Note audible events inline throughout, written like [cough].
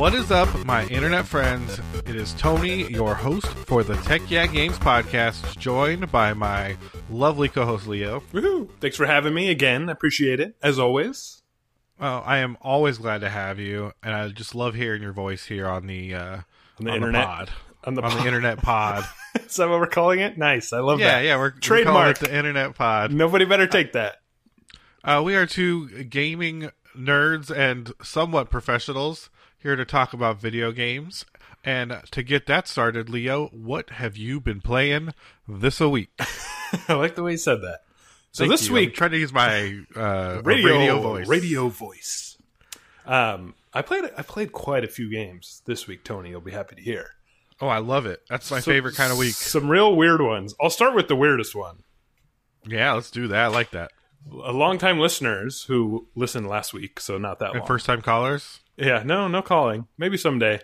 What is up, my internet friends? It is Tony, your host for the Tech Yeah Games podcast, joined by my lovely co-host Leo. Woohoo! Thanks for having me again. I appreciate it, as always. Well, I am always glad to have you, and I just love hearing your voice here on the uh, On the internet. pod. On the, on the internet pod. [laughs] Is that what we're calling it? Nice. I love yeah, that. yeah, we're we're Trademark. the internet pod. Nobody better take that. Uh, we are two gaming nerds and somewhat professionals here to talk about video games. And to get that started, Leo, what have you been playing this a week? [laughs] I like the way you said that. So Thank this you. I'm week, trying to use my uh, radio, radio voice. Radio voice. Um, I played. I played quite a few games this week. Tony, you'll be happy to hear. Oh, I love it. That's my So- favorite kind of week. Some real weird ones. I'll start with the weirdest one. Yeah, let's do that. I like that. A long time listeners who listened last week, so not that And long. first time callers. Yeah, no, no calling. Maybe someday.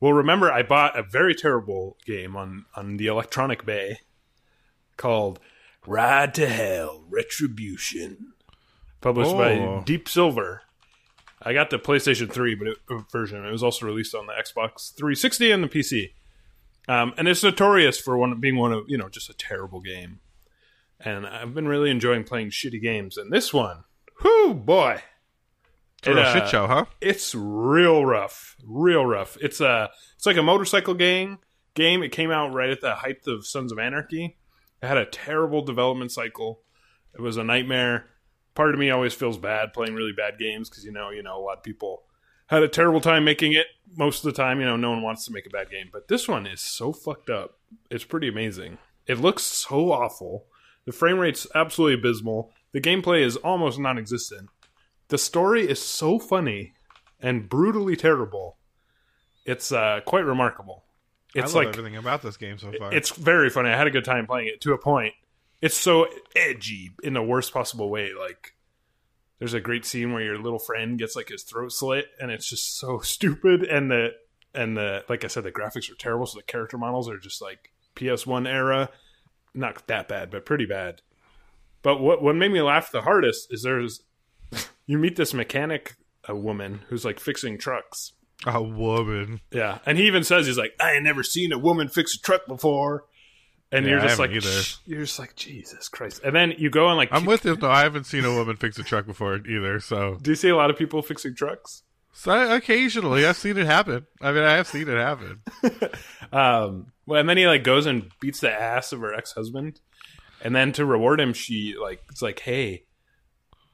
Well, remember, I bought a very terrible game on on the Electronic Bay called Ride to Hell Retribution, published Oh. by Deep Silver. I got the PlayStation 3 but it, uh, version. It was also released on the Xbox 360 and the PC. Um, and it's notorious for one being one of you know just a terrible game. And I've been really enjoying playing shitty games. And this one, whoo boy, It's a real uh, shit show, huh? it's real rough, real rough. It's a it's like a motorcycle game. Game. It came out right at the height of Sons of Anarchy. It had a terrible development cycle. It was a nightmare. Part of me always feels bad playing really bad games because you know, you know, a lot of people had a terrible time making it. Most of the time, you know, no one wants to make a bad game, but this one is so fucked up. It's pretty amazing. It looks so awful. The frame rate's absolutely abysmal. The gameplay is almost non-existent. The story is so funny and brutally terrible. It's uh, quite remarkable. It's I love like everything about this game so far. it's very funny. I had a good time playing it to a point. It's so edgy in the worst possible way. Like there's a great scene where your little friend gets like his throat slit and it's just so [laughs] stupid and the and the like I said the graphics are terrible so the character models are just like PS1 era. Not that bad, but pretty bad. But what what made me laugh the hardest is there's you meet this mechanic a woman who's like fixing trucks a woman. yeah, and he even says he's like, I ain't never seen a woman fix a truck before, and Yeah, you're just like. You're just like Jesus Christ. And then you go and like, I'm with you though. I haven't seen a woman fix a truck before either. So, do you see a lot of people fixing trucks? so occasionally I've seen it happen. I mean, I have seen it happen. [laughs] Um, well, and then he like goes and beats the ass of her ex husband, and then to reward him, she like it's like, hey,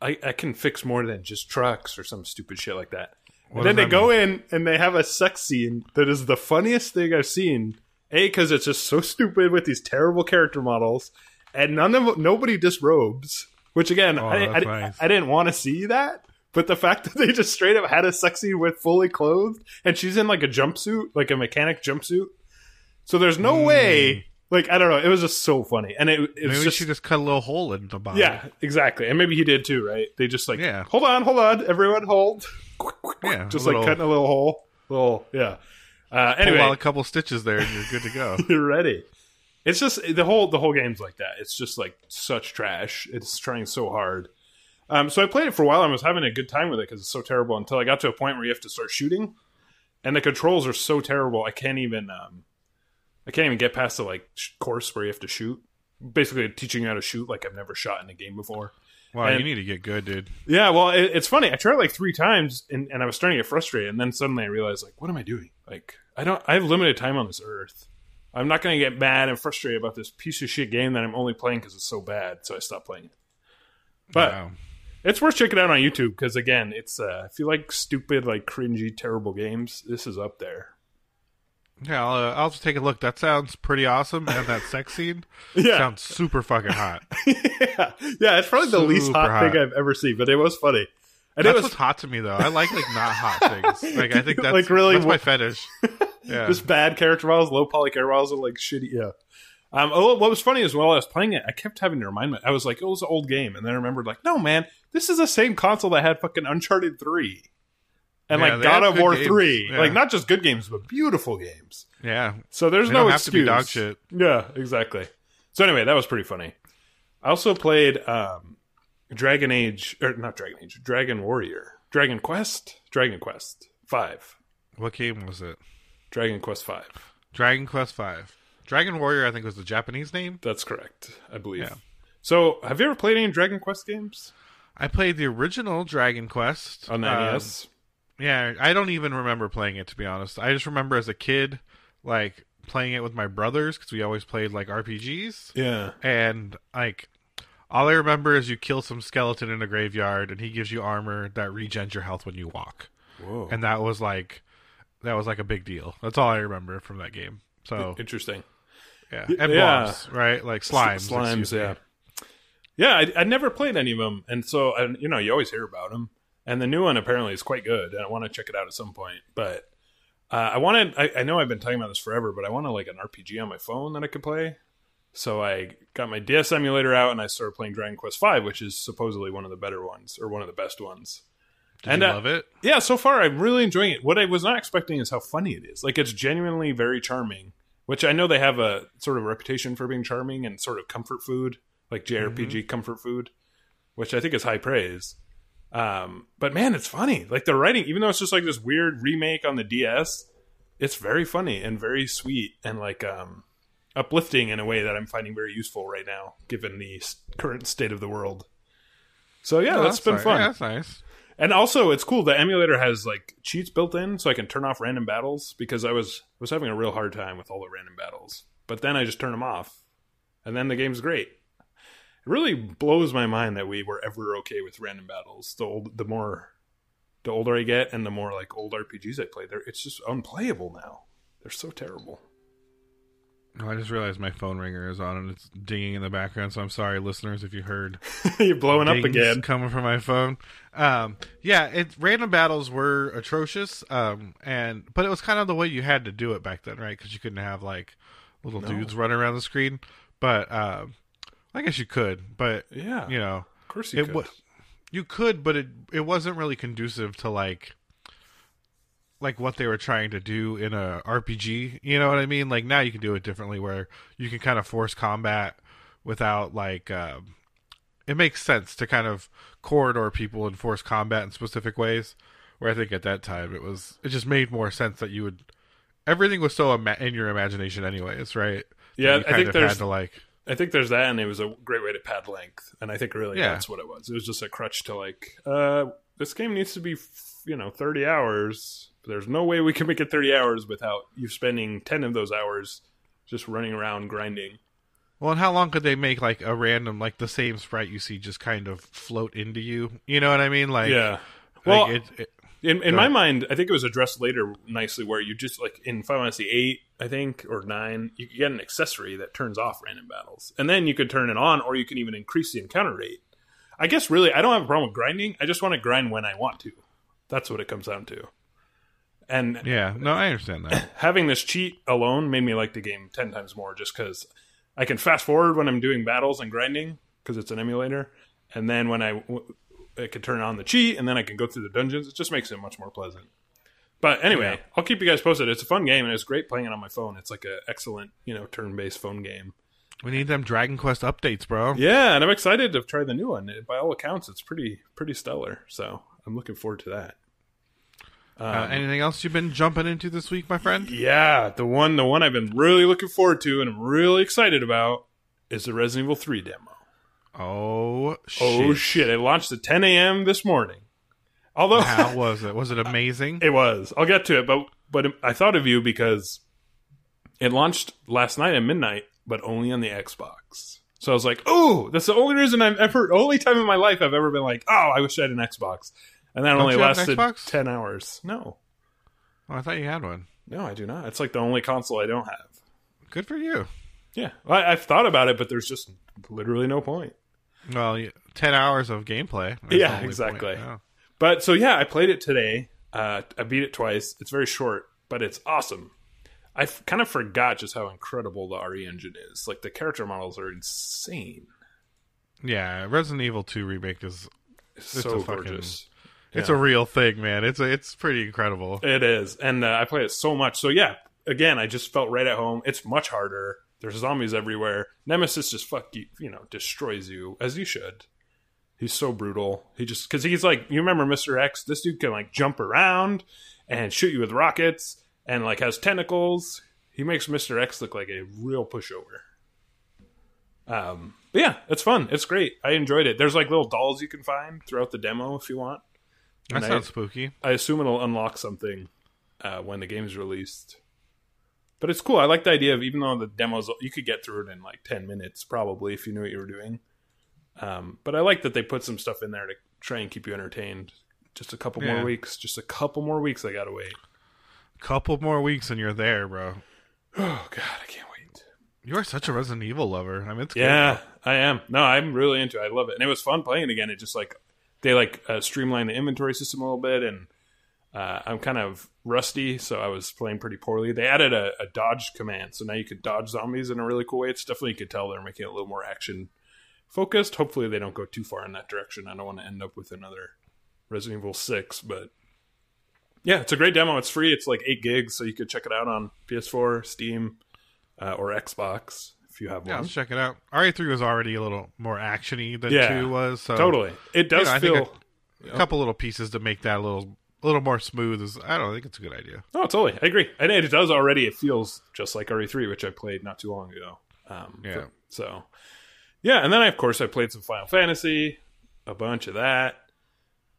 I I can fix more than just trucks or some stupid shit like that. What and then they that go in and they have a sex scene that is the funniest thing I've seen. A because it's just so stupid with these terrible character models, and none of nobody disrobes. Which again, Oh, I, I, nice. I didn't want to see that, but the fact that they just straight up had a sex scene with fully clothed, and she's in like a jumpsuit, like a mechanic jumpsuit. So there's no hmm. way. Like I don't know, it was just so funny, and it, it was. Maybe just she just cut a little hole in the body. yeah, exactly, and maybe he did too, right? They just like Yeah. hold on, hold on, everyone, hold, Yeah, [laughs] just a like little- cutting a little hole, little yeah. Uh, Pull anyway, out a couple stitches there, and you're good to go. [laughs] you're ready. It's just the whole the whole game's like that. It's just like such trash. It's trying so hard. Um, so I played it for a while. I was having a good time with it because it's so terrible. Until I got to a point where you have to start shooting, and the controls are so terrible. I can't even um, I can't even get past the like sh- course where you have to shoot. Basically, teaching you how to shoot like I've never shot in a game before. Wow, And- you need to get good, dude. Yeah, well, it, it's funny. I tried like three times, and, and I was starting to get frustrated. And then suddenly I realized, like, what am I doing? Like, I don't. I have limited time on this earth. I'm not going to get mad and frustrated about this piece of shit game that I'm only playing because it's so bad. So I stopped playing it. But Wow. it's worth checking out on YouTube because again, it's uh, if you like stupid, like cringy, terrible games, this is up there. Yeah, I'll, uh, I'll just take a look. That sounds pretty awesome, and that sex scene [laughs] Yeah, sounds super fucking hot. [laughs] yeah, yeah. It's probably the least hot, hot. thing I've ever seen, but it was funny. And That's it was what's hot to me, though. I like like not hot [laughs] things. Like I think that's Like, really that's my fetish. Yeah, just bad character models, low poly character models, and like shitty. Yeah. Um, oh, what was funny is while I was playing it, I kept having to remind me. I was like, "Oh, it was an old game," and then I remembered, like, "No, man, this is the same console that had fucking Uncharted three, and Yeah, like God of War games. three, Yeah. like not just good games, but beautiful games." yeah. So there's They no don't have to be excuse. dog shit. Yeah, exactly. So anyway, that was pretty funny. I also played um, Dragon Age, or not Dragon Age, Dragon Warrior, Dragon Quest, Dragon Quest Five. What game was it? Dragon Quest Five. Dragon Quest Five. Dragon Warrior, I think, was the Japanese name. That's correct, I believe. Yeah. So, have you ever played any Dragon Quest games I played the original Dragon Quest on the um, NES? Yeah, I don't even remember playing it to be honest. I just remember as a kid, like playing it with my brothers because we always played like RPGs, Yeah. and like all I remember is you kill some skeleton in a graveyard, and he gives you armor that regens your health when you walk, Whoa. and that was like that was like a big deal. That's all I remember from that game. So Interesting. yeah, and yeah. boss, right? Like slimes, Slimes, me. yeah. Yeah, I, I never played any of them, and so and, you know you always hear about them. And the new one apparently is quite good, and I want to check it out at some point. But uh, I wanted, I, I know I've been talking about this forever, but I wanted like an RPG on my phone that I could play. So I got my DS emulator out, and I started playing Dragon Quest V, which is supposedly one of the better ones or one of the best ones. Did And, you uh, love it? Yeah, so far I'm really enjoying it. What I was not expecting is how funny it is. Like it's genuinely very charming, which I know they have a sort of reputation for being charming and sort of comfort food, like JRPG comfort food, which I think is high praise. Um, but man, it's funny. Like the writing, even though it's just like this weird remake on the DS, it's very funny and very sweet and like um, uplifting in a way that I'm finding very useful right now, given the current state of the world. So yeah, Oh, that's been nice. fun. Yeah, that's nice. And also, it's cool. The emulator has like cheats built in, so I can turn off random battles because I was was having a real hard time with all the random battles. But then I just turn them off, and then the game's great. It really blows my mind that we were ever okay with random battles. The old, the more, the older I get, and the more like old RPGs I play, they're it's just unplayable now. They're so terrible. Oh, I just realized my phone ringer is on and it's dinging in the background. So I'm sorry, listeners, if you heard [laughs] You're blowing up again. coming from my phone. Um, yeah, it random battles were atrocious. Um, and but it was kind of the way you had to do it back then, right? Because you couldn't have like little No. dudes running around the screen. But um, I guess you could. But Yeah, you know, of course you it could. wa- you could, but it it wasn't really conducive to like like what they were trying to do in a RPG. You know what I mean? Like now you can do it differently, where you can kind of force combat without like. Um, it makes sense to kind of corridor people and force combat in specific ways. Where I think at that time it was, it just made more sense that you would. Everything was so ima- in your imagination, anyways, right? Yeah, you I think of there's had to like. I think there's that, and it was a great way to pad length, and I think really Yeah. that's what it was. It was just a crutch to like, uh, this game needs to be, you know, 30 hours. There's no way we can make it 30 hours without you spending 10 of those hours just running around grinding. Well, and how long could they make like a random, like the same sprite you see just kind of float into you? You know what I mean? Like, yeah. like Well, it, it, in, in my mind, I think it was addressed later nicely where you just like in Final Fantasy eight, I think, or nine, you could get an accessory that turns off random battles, and then you could turn it on, or you can even increase the encounter rate. I guess really, I don't have a problem with grinding. I just want to grind when I want to. That's what it comes down to. And yeah, no, I understand that. [coughs] having this cheat alone made me like the game 10 times more just because I can fast forward when I'm doing battles and grinding because it's an emulator. And then when I, I can turn on the cheat and then I can go through the dungeons. It just makes it much more pleasant. But anyway, Yeah. I'll keep you guys posted. It's a fun game and it's great playing it on my phone. It's like an excellent, you know, turn based phone game. we need them Dragon Quest updates, bro. Yeah, and I'm excited to try the new one. By all accounts, it's pretty pretty stellar. So I'm looking forward to that. Uh, anything else you've been jumping into this week, my friend? Yeah, the one the one I've been really looking forward to and I'm really excited about is the Resident Evil 3 demo. Oh, oh shit! Oh shit! It launched at 10 a.m. this morning. Although How [laughs] was it? Was it amazing? it was, I'll get to it. But but I thought of you because it launched last night at midnight, but only on the Xbox. So I was like, oh, that's the only reason I've ever, only time in my life I've ever been like, oh, I wish I had an Xbox, and that Don't only you have an lasted? 10 hours. No, Oh, I thought you had one. no, I do not. It's like the only console I don't have. Good for you. Yeah, I, I've thought about it, but there's just literally no point. Well, ten hours of gameplay. That's Yeah, exactly. Yeah. But so yeah, I played it today. Uh, I beat it twice. It's very short, but it's awesome. I f- kind of forgot just how incredible the RE engine is. Like the character models are insane. Yeah, Resident Evil Two remake is It's, so a fucking- gorgeous. it's Yeah. a real thing, man. It's a, it's pretty incredible. It is, and uh, I play it so much. So yeah, again, I just felt right at home. It's much harder. There's zombies everywhere. Nemesis just fuck you, you know, destroys you as you should. He's so brutal. He just because he's like you remember Mister X. This dude can like jump around, and shoot you with rockets and like has tentacles. He makes Mister X look like a real pushover. Um, but yeah, it's fun. It's great. I enjoyed it. There's like little dolls you can find throughout the demo if you want. That And I- sounds spooky. I assume it'll unlock something uh, when the game's released. But it's cool. I like the idea of even though the demos you could get through it in like ten minutes probably if you knew what you were doing. Um, but I like that they put some stuff in there to try and keep you entertained. Just a couple Yeah. more weeks. Just a couple more weeks. I gotta wait. Couple more weeks and you're there, bro. [sighs] Oh God, I can't wait. You are such a Resident Evil lover. I mean, it's good, Yeah, I am. No, I'm really into it. I love it, and it was fun playing it again. It just like they like uh, streamlined the inventory system a little bit, and uh, I'm kind of rusty, so I was playing pretty poorly. They added a, a dodge command, so now you could dodge zombies in a really cool way. It's definitely you could tell they're making it a little more action focused. Hopefully, they don't go too far in that direction. I don't want to end up with another Resident Evil Six, but yeah, it's a great demo. It's free. It's like eight gigs, so you could check it out on PS4, Steam, uh, or Xbox if you have Yeah, one. let's check it out. RE3 was already a little more actiony than Yeah, 2 was. So Totally, it does know, I think feel. a couple little pieces to make that a little a little more smooth is I don't think it's a good idea. No, totally. I agree. And it does already. It feels just like RE3, which I played not too long ago. Um, Yeah. So, yeah, and then I, of course I played some Final Fantasy, a bunch of that,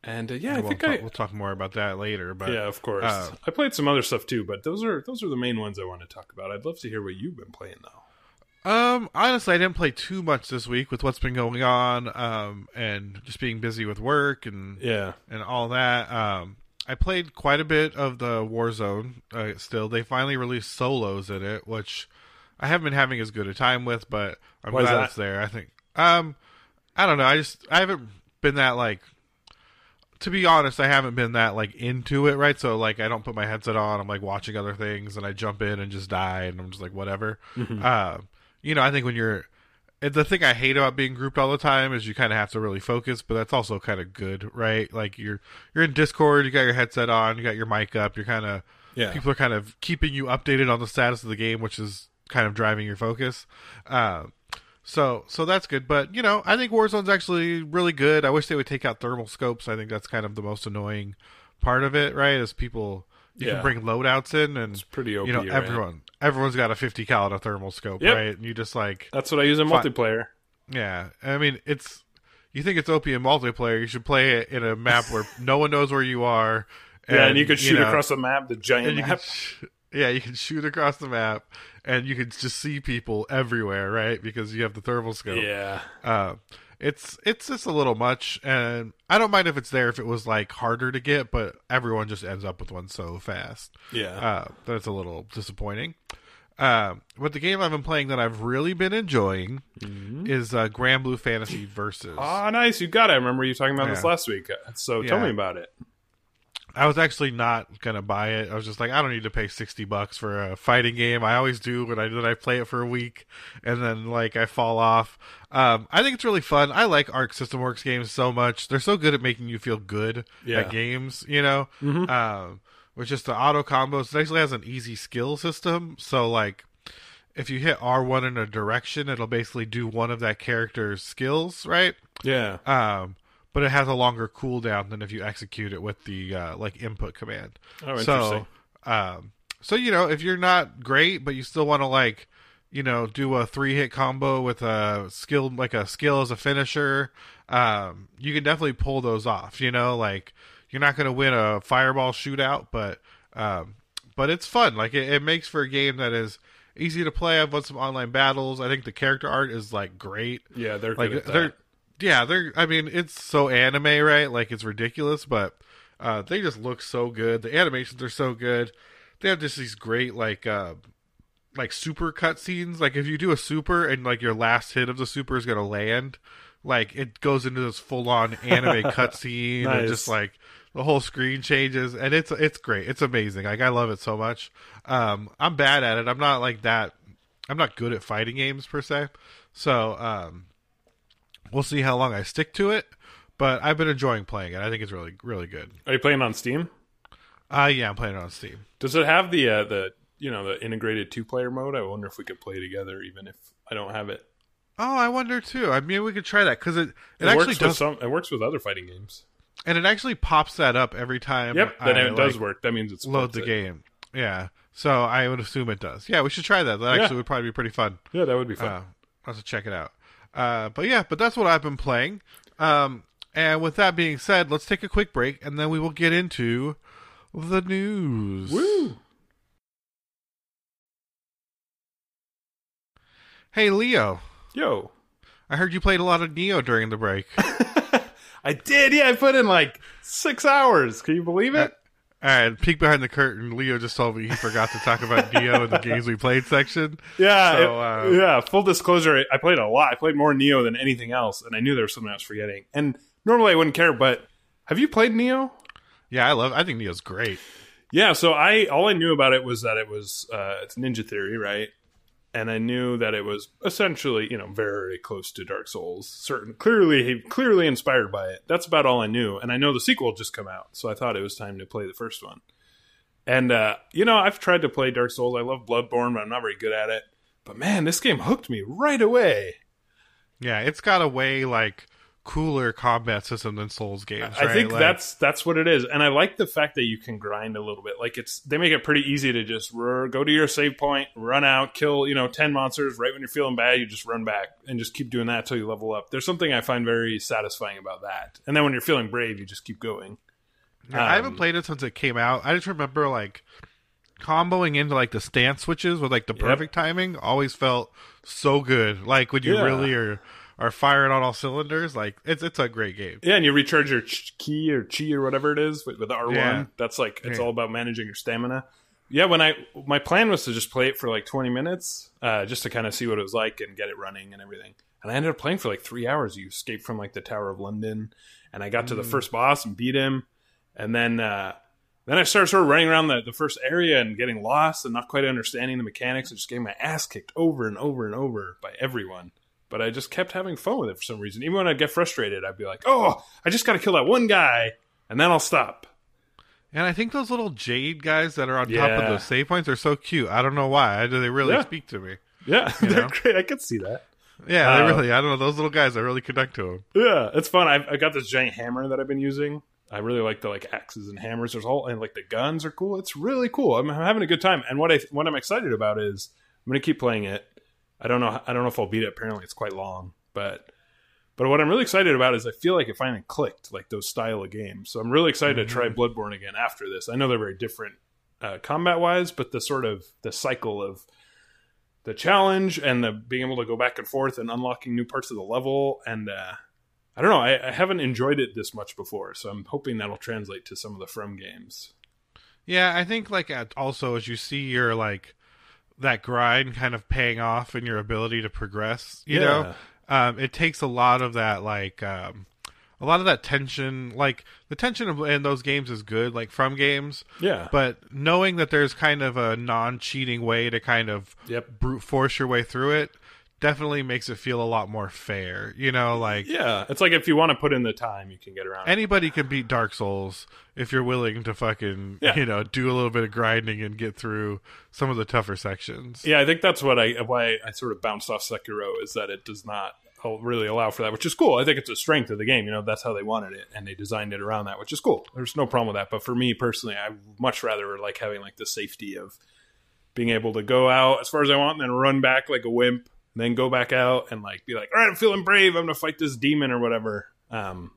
and uh, yeah, I we'll, think talk, I. we'll talk more about that later. But yeah, of course. uh, I played some other stuff too, but those are those are the main ones I want to talk about. I'd love to hear what you've been playing though. Um, honestly, I didn't play too much this week with what's been going on, um, and just being busy with work and Yeah. and all that. Um, I played quite a bit of the Warzone. Uh, still, they finally released solos in it, which I haven't been having as good a time with, but I'm Why glad it's there. I think. Um, I don't know. I just I haven't been that like. To be honest, I haven't been that like into it, right? So like, I don't put my headset on. I'm like watching other things, and I jump in and just die, and I'm just like whatever. Mm-hmm. Uh, you know, I think when you're and the thing I hate about being grouped all the time is you kind of have to really focus, but that's also kind of good, right? Like you're you're in Discord, you got your headset on, you got your mic up, you're kind of Yeah. people are kind of keeping you updated on the status of the game, which is kind of driving your focus. Uh, so so that's good, but you know I think Warzone's actually really good. I wish they would take out thermal scopes. I think that's kind of the most annoying part of it, right? Is people you Yeah. can bring loadouts in and it's pretty OP, you know right? Everyone everyone's got a 50 cal and a thermal scope, Yep. right? And you just like That's what I use in Fi- multiplayer. yeah, I mean it's you think it's OP in multiplayer. You should play it in a map where [laughs] no one knows where you are. yeah, and you could shoot know, across the map, the giant you map. sh- yeah, you can shoot across the map, and you can just see people everywhere, right? Because you have the thermal scope. Yeah. Uh, it's it's just a little much, and I don't mind if it's there if it was like harder to get, but everyone just ends up with one so fast. Yeah. Uh, that's a little disappointing. Um, but the game I've been playing that I've really been enjoying Mm-hmm. is uh, Granblue Fantasy Versus. Ah, nice. You got it. I remember you talking about this last week. So tell Yeah. me about it. I was actually not gonna buy it. I was just like, I don't need to pay sixty bucks for a fighting game. I always do when I then I play it for a week and then like I fall off. Um, I think it's really fun. I like Arc System Works games so much. They're so good at making you feel good Yeah. at games. You know, um, with just the auto combos. It actually has an easy skill system. So like, if you hit R one in a direction, it'll basically do one of that character's skills, right? Yeah. Um, but it has a longer cooldown than if you execute it with the uh, like input command. Oh. So, um, so you know, if you're not great, but you still want to like, you know, do a three hit combo with a skill like a skill as a finisher, um, you can definitely pull those off. You know, like you're not going to win a fireball shootout, but um, but it's fun. Like it, it makes for a game that is easy to play. I've won some online battles. I think the character art is like great Yeah, they're like good at that. they're yeah they're i mean it's so anime right? Like it's ridiculous but uh they just look so good. The animations are so good. They have just these great like uh like super cutscenes like if you do a super and like your last hit of the super is gonna land like it goes into this full-on anime [laughs] cutscene and just like the whole screen changes. And it's it's great. It's amazing. Like i love it so much. Um i'm bad at it. I'm not like that i'm not good at fighting games per se. So um we'll see how long I stick to it. But I've been enjoying playing it. I think it's really, really good. Are you playing on Steam? Uh yeah, I'm playing it on Steam. Does it have the uh, the you know the integrated two player mode? I wonder if we could play together, even if I don't have it. Oh, I wonder too. I mean, we could try that because it, it, It, actually works does. some. It works with other fighting games. and it actually pops that up every time. Yep, then it does like, work. That means it's Load the it. game. Yeah. So I would assume it does. Yeah, we should try that. That Yeah. actually would probably be pretty fun. Yeah, that would be fun. Uh, I'll have to check it out. Uh, but yeah, but that's what I've been playing. Um, and with that being said, let's take a quick break, and then we will get into the news. Woo! Hey, Leo. Yo. I heard you played a lot of Nioh during the break. [laughs] I did. Yeah, I put in like six hours. Can you believe it? All right, peek behind the curtain. Leo just told me he forgot to talk about Nioh in the games we played section. [laughs] Yeah, So, it- uh, yeah. Full disclosure, I played a lot. I played more Nioh than anything else, and I knew there was something I was forgetting. And normally I wouldn't care, but have you played Nioh? Yeah, I love. I think Nioh's great. Yeah. So I all I knew about it was that it was uh, it's Ninja Theory, right? And I knew that it was essentially, you know, very close to Dark Souls. Certain, clearly, clearly inspired by it. That's about all I knew. And I know the sequel just come out, so I thought it was time to play the first one. And uh, you know, I've tried to play Dark Souls. I love Bloodborne, but I'm not very good at it. But man, this game hooked me right away. Yeah, it's got a way like cooler combat system than Souls games. I right? think Like, that's that's what it is, and I like the fact that you can grind a little bit. Like it's they make it pretty easy to just go to your save point, run out, kill you know ten monsters. Right when you're feeling bad, you just run back and just keep doing that until you level up. There's something I find very satisfying about that. And then when you're feeling brave, you just keep going. Yeah, I haven't Um, played it since it came out. I just remember like comboing into like the stance switches with like the Yep. perfect timing always felt so good. Like when you Yeah. really are are firing on all cylinders. Like it's it's a great game. Yeah, and you recharge your ch- key or chi or whatever it is with, with R one. Yeah. That's like it's Yeah. all about managing your stamina. Yeah, when I my plan was to just play it for like 20 minutes, uh, just to kind of see what it was like and get it running and everything. And I ended up playing for like three hours. You escape from like the Tower of London, and I got to the first boss and beat him, and then uh, then I started sort of running around the, the first area and getting lost and not quite understanding the mechanics and just getting my ass kicked over and over and over by everyone. But I just kept having fun with it for some reason. Even when I'd get frustrated, I'd be like, "Oh, I just got to kill that one guy, and then I'll stop." And I think those little jade guys that are on top of those save points are so cute. I don't know why. I- They really Yeah. speak to me. Yeah, You [laughs] they're great. I could see that. Yeah, they Uh, really. I don't know those little guys. I really connect to them. Yeah, it's fun. I've, I got this giant hammer that I've been using. I really like the like axes and hammers. There's all and like the guns are cool. It's really cool. I'm, I'm having a good time. And what I what I'm excited about is I'm gonna keep playing it. I don't know. I don't know if I'll beat it. Apparently, it's quite long, but but what I'm really excited about is I feel like it finally clicked, like those style of games. So I'm really excited to try Bloodborne again after this. I know they're very different uh, combat wise, but the sort of the cycle of the challenge and the being able to go back and forth and unlocking new parts of the level and uh, I don't know. I, I haven't enjoyed it this much before, so I'm hoping that'll translate to some of the From games. Yeah, I think like at, also as you see your like that grind kind of paying off in your ability to progress, you know, um, it takes a lot of that like um, a lot of that tension. Like the tension in those games is good, like from games, yeah, but knowing that there's kind of a non-cheating way to kind of yep, brute force your way through it definitely makes it feel a lot more fair. You know, like yeah. It's like if you want to put in the time, you can get around. anybody can beat Dark Souls if you're willing to fucking Yeah. you know do a little bit of grinding and get through some of the tougher sections. Yeah, I think that's what I why I sort of bounced off Sekiro is that it does not really allow for that, which is cool. I think it's a strength of the game. You know, that's how they wanted it, and they designed it around that, which is cool. There's no problem with that. But for me personally, I much rather like having like the safety of being able to go out as far as I want, and then run back like a wimp, and then go back out and like be like, all right, I'm feeling brave. I'm gonna fight this demon or whatever. Um,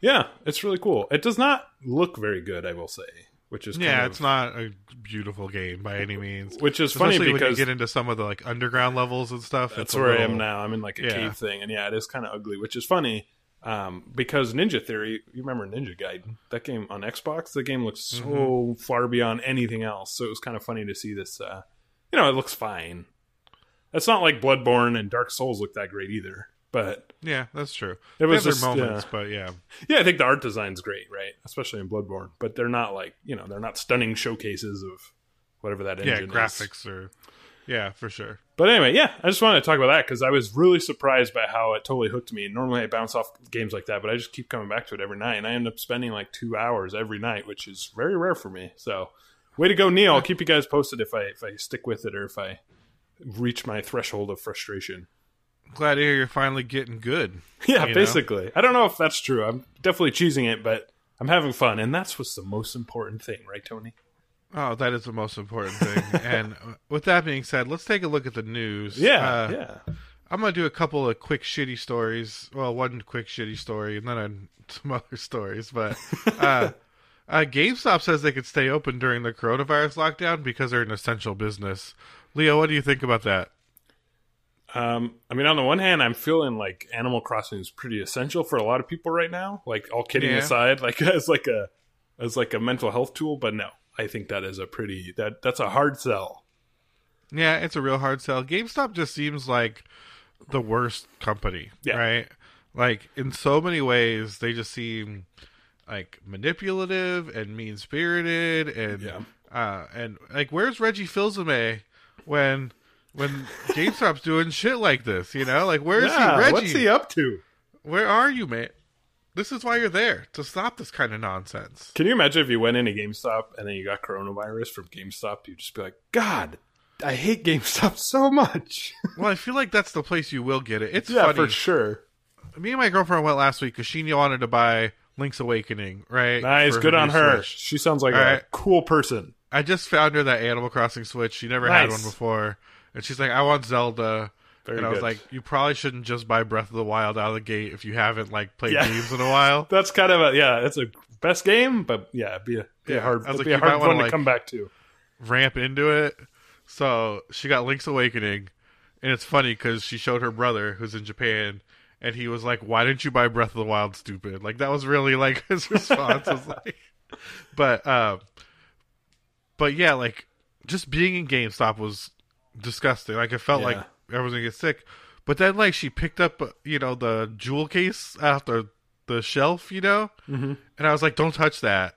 yeah, it's really cool. It does not look very good, I will say, which is kind Yeah, of- it's not a beautiful game by any means. which is Especially funny when because you get into some of the like underground levels and stuff. That's where I am now. I'm in like a Yeah. cave thing, and yeah, it is kind of ugly, which is funny um, because Ninja Theory. You remember Ninja Gaiden? That game on Xbox. The game looks so Mm-hmm. far beyond anything else. So it was kind of funny to see this. Uh, you know, it looks fine. It's not like Bloodborne and Dark Souls look that great either, but Yeah, that's true. It was just, their moments, yeah. but yeah, yeah, I think the art design's great, right? Especially in Bloodborne, but they're not like you know they're not stunning showcases of whatever that yeah, engine is. graphics are. Yeah, for sure. But anyway, yeah, I just wanted to talk about that because I was really surprised by how it totally hooked me. And Normally, I bounce off games like that, but I just keep coming back to it every night, and I end up spending like two hours every night, which is very rare for me. So, way to go, Neil! I'll keep you guys posted if I if I stick with it or if I reach my threshold of frustration. Glad to hear you're finally getting good. [laughs] Yeah, You know? basically. I don't know if that's true. I'm definitely choosing it, but I'm having fun, and that's what's the most important thing, right, Tony? Oh, that is the most important thing. [laughs] and uh, with that being said, let's take a look at the news. Yeah, Uh, yeah. I'm gonna do a couple of quick shitty stories. Well, one quick shitty story, and then [laughs] some other stories. But uh, uh, GameStop says they could stay open during the coronavirus lockdown because they're an essential business. Leo, what do you think about that? Um, I mean, on the one hand, I'm feeling like Animal Crossing is pretty essential for a lot of people right now. Like, all kidding Yeah. aside, like [laughs] as like a as like a mental health tool. But no, I think that is a pretty that that's a hard sell. Yeah, it's a real hard sell. GameStop just seems like the worst company, Yeah. right? Like in so many ways, they just seem like manipulative and mean spirited, and Yeah. uh, and like where's Reggie Fils-Aimé when when GameStop's doing shit like this? You know, like where's yeah, he, Reggie? what's he up to? Where are you, man? This is why you're there to stop this kind of nonsense. Can you imagine if you went into GameStop and then you got coronavirus from GameStop? You'd just be like, God, I hate GameStop so much. [laughs] Well, I feel like that's the place you will get it. It's yeah, funny. for sure. me and my girlfriend went last week because she wanted to buy Link's Awakening, right? Nice, good on her. Switch. She sounds like All a right. cool person. I just found her that Animal Crossing Switch. She never had one before, and she's like, "I want Zelda." Very and I was good. like, "You probably shouldn't just buy Breath of the Wild out of the gate if you haven't like played Yeah. games in a while." [laughs] That's kind of a yeah. it's a best game, but yeah, it'd be a, be a Yeah, hard, I was like, be a hard one to like- come back to. Ramp into it. So she got Link's Awakening, and it's funny because she showed her brother who's in Japan, and he was like, "Why didn't you buy Breath of the Wild, stupid?" Like that was really like [laughs] his response was [laughs] like, but um, but yeah, like just being in GameStop was disgusting. Like it felt Yeah. like everyone would get sick. But then like she picked up, uh, you know, the jewel case the the shelf, you know, Mm-hmm. and I was like, "Don't touch that."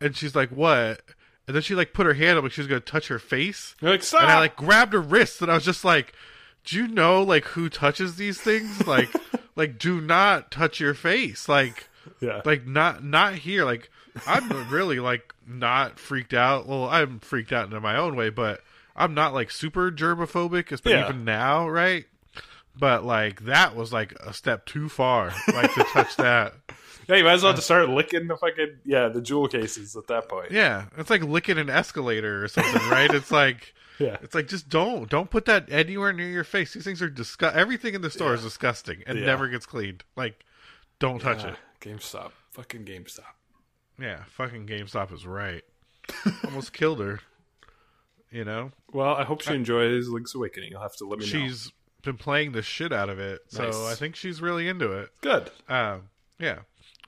And she's like, "What?" And then she like put her hand up like she was gonna touch her face, You're like, stop. and I like grabbed her wrist, and I was just like, "Do you know like who touches these things? Like, [laughs] like do not touch your face. Like, yeah, like not not here. Like, I'm really like not freaked out. Well, I'm freaked out in my own way, but I'm not like super germophobic, especially Yeah. even now, right? But like that was like a step too far, like to touch that. [laughs] yeah. You might as well uh, just start licking the fucking yeah the jewel cases at that point. Yeah, it's like licking an escalator or something, right? It's like Yeah. it's like just don't don't put that anywhere near your face. These things are disgust. Everything in the store is disgusting and Yeah. never gets cleaned. Like, don't touch it. GameStop, fucking GameStop. Yeah, fucking GameStop is right. [laughs] Almost killed her. You know, Well, I hope she enjoys Link's Awakening. You'll have to let me know. she's been playing the shit out of it, so I think she's really into it. good. Um, yeah.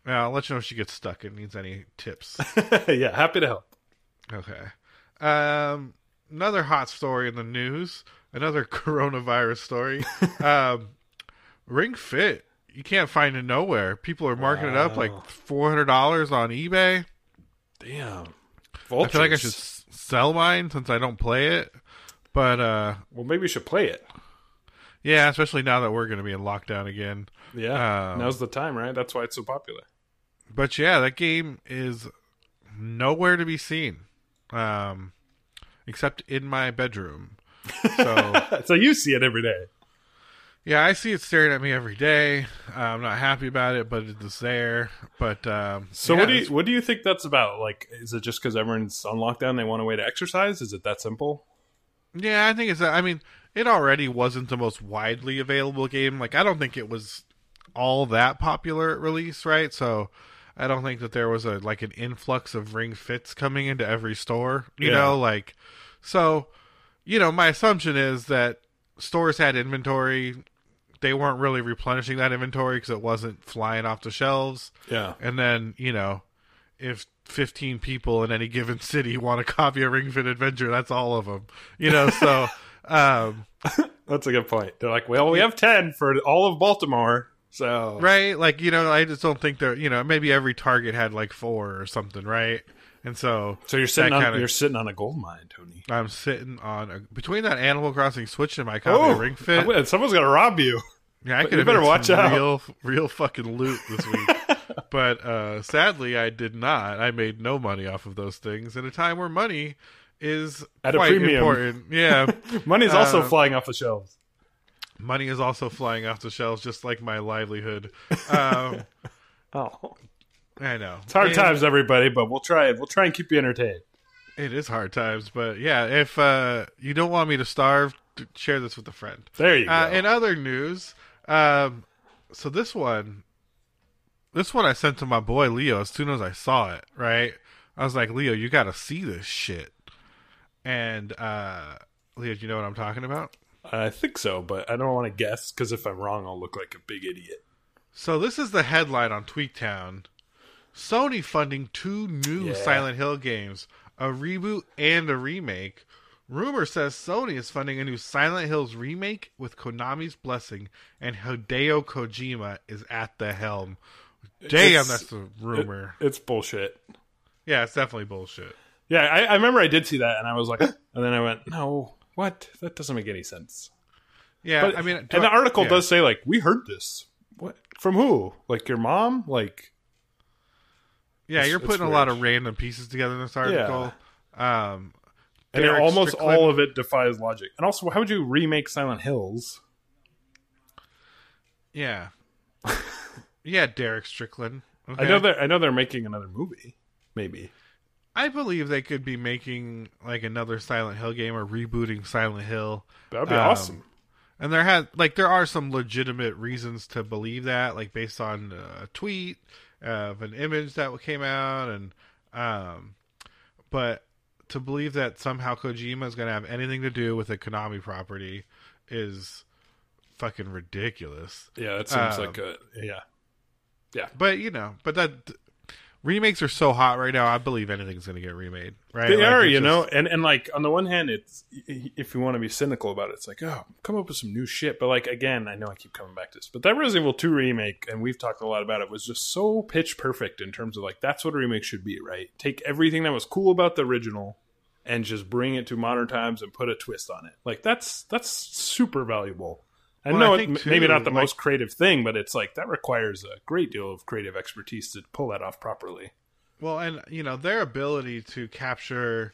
I'll let you know if she gets stuck and needs any tips. [laughs] yeah, happy to help. Okay. Um, another hot story in the news. Another [laughs] coronavirus story. um, Ring Fit. You can't find it nowhere. People are marking it up like four hundred dollars on eBay. Damn. I feel like I should sell mine since I don't play it. But uh, Well, maybe we should play it. yeah, especially now that we're going to be in lockdown again. Yeah, Um, now's the time, right? That's why it's so popular. But yeah, that game is nowhere to be seen, um, except in my bedroom. So. [laughs] so you see it every day. Yeah, I see it staring at me every day. Uh, I'm not happy about it, but it's there. But um, So yeah, what do you it's- what do you think that's about? Like, is it just because everyone's on lockdown they want a way to exercise? Is it that simple? Yeah, I think it's. I mean, it already wasn't the most widely available game. Like, I don't think it was all that popular at release, right? So, I don't think that there was a like an influx of Ring Fits coming into every store. You Yeah. know, like so. You know, my assumption is that stores had inventory. They weren't really replenishing that inventory because it wasn't flying off the shelves. Yeah, And then, you know, if 15 people in any given city [laughs] want a copy of Ring Fit Adventure, that's all of them. You know, so [laughs] um that's a good point. They're like, well, we have ten for all of Baltimore, so right, like, you know, I just don't think there, you know, maybe every Target had like four or something, right? And so So you're sitting on kinda- you're sitting on a gold mine, Tony. I'm sitting on a, between that Animal Crossing Switch and my copy of Ring Fit. Someone's gonna rob you. Yeah, I could have better watch out. real, real fucking loot this week. [laughs] but uh, sadly, I did not. I made no money off of those things in a time where money is At a quite premium. important. Yeah, [laughs] Money's also Uh, flying off the shelves. Money is also flying off the shelves, just like my livelihood. Um, [laughs] Oh, I know it's hard And times, everybody, but we'll try it. We'll try and keep you entertained. It is hard times, but yeah, if uh, you don't want me to starve, share this with a friend. There you Uh, go. in other news, um, so this one, this one I sent to my boy Leo as soon as I saw it. Right, I was like, Leo, you got to see this shit. And uh, Leo, do you know what I'm talking about? I think so, but I don't want to guess because if I'm wrong, I'll look like a big idiot. So this is the headline on Tweaktown: Sony funding two new Yeah. Silent Hill games, a reboot and a remake. Rumor says Sony is funding a new Silent Hills remake with Konami's blessing, and Hideo Kojima is at the helm. Damn, It's- that's a rumor. It's bullshit. yeah, it's definitely bullshit. Yeah, I, I remember I did see that, and I was like, [laughs] and then I went, no, what? That doesn't make any sense. Yeah, But I mean, and the article yeah. does say like, we heard this. What from who? Like your mom? Like Yeah, you're putting a lot of random pieces together in this article. Um, and almost Strickland- all of it defies logic. And also, how would you remake Silent Hills? Yeah. [laughs] yeah, Derek Strickland. I know they're I know they're making another movie. Maybe. I believe they could be making like another Silent Hill game or rebooting Silent Hill. That'd be Um, awesome. And there had like there are some legitimate reasons to believe that, like based on uh, a tweet of an image that came out, and um, but to believe that somehow Kojima is going to have anything to do with a Konami property is fucking ridiculous. Yeah, that seems um, like a yeah, yeah. But you know, but that remakes are so hot right now. I believe anything's going to get remade. Right? They Like, are, you just- know, and and like on the one hand, it's if you want to be cynical about it, it's like, oh, come up with some new shit. But like again, I know I keep coming back to this, but that Resident Evil Two remake, and we've talked a lot about it, was just so pitch perfect in terms of like that's what a remake should be, right? Take everything that was cool about the original and just bring it to modern times and put a twist on it. Like that's that's super valuable. I Well, know I it, think, maybe not the like- most creative thing, but it's like that requires a great deal of creative expertise to pull that off properly. Well, and you know their ability to capture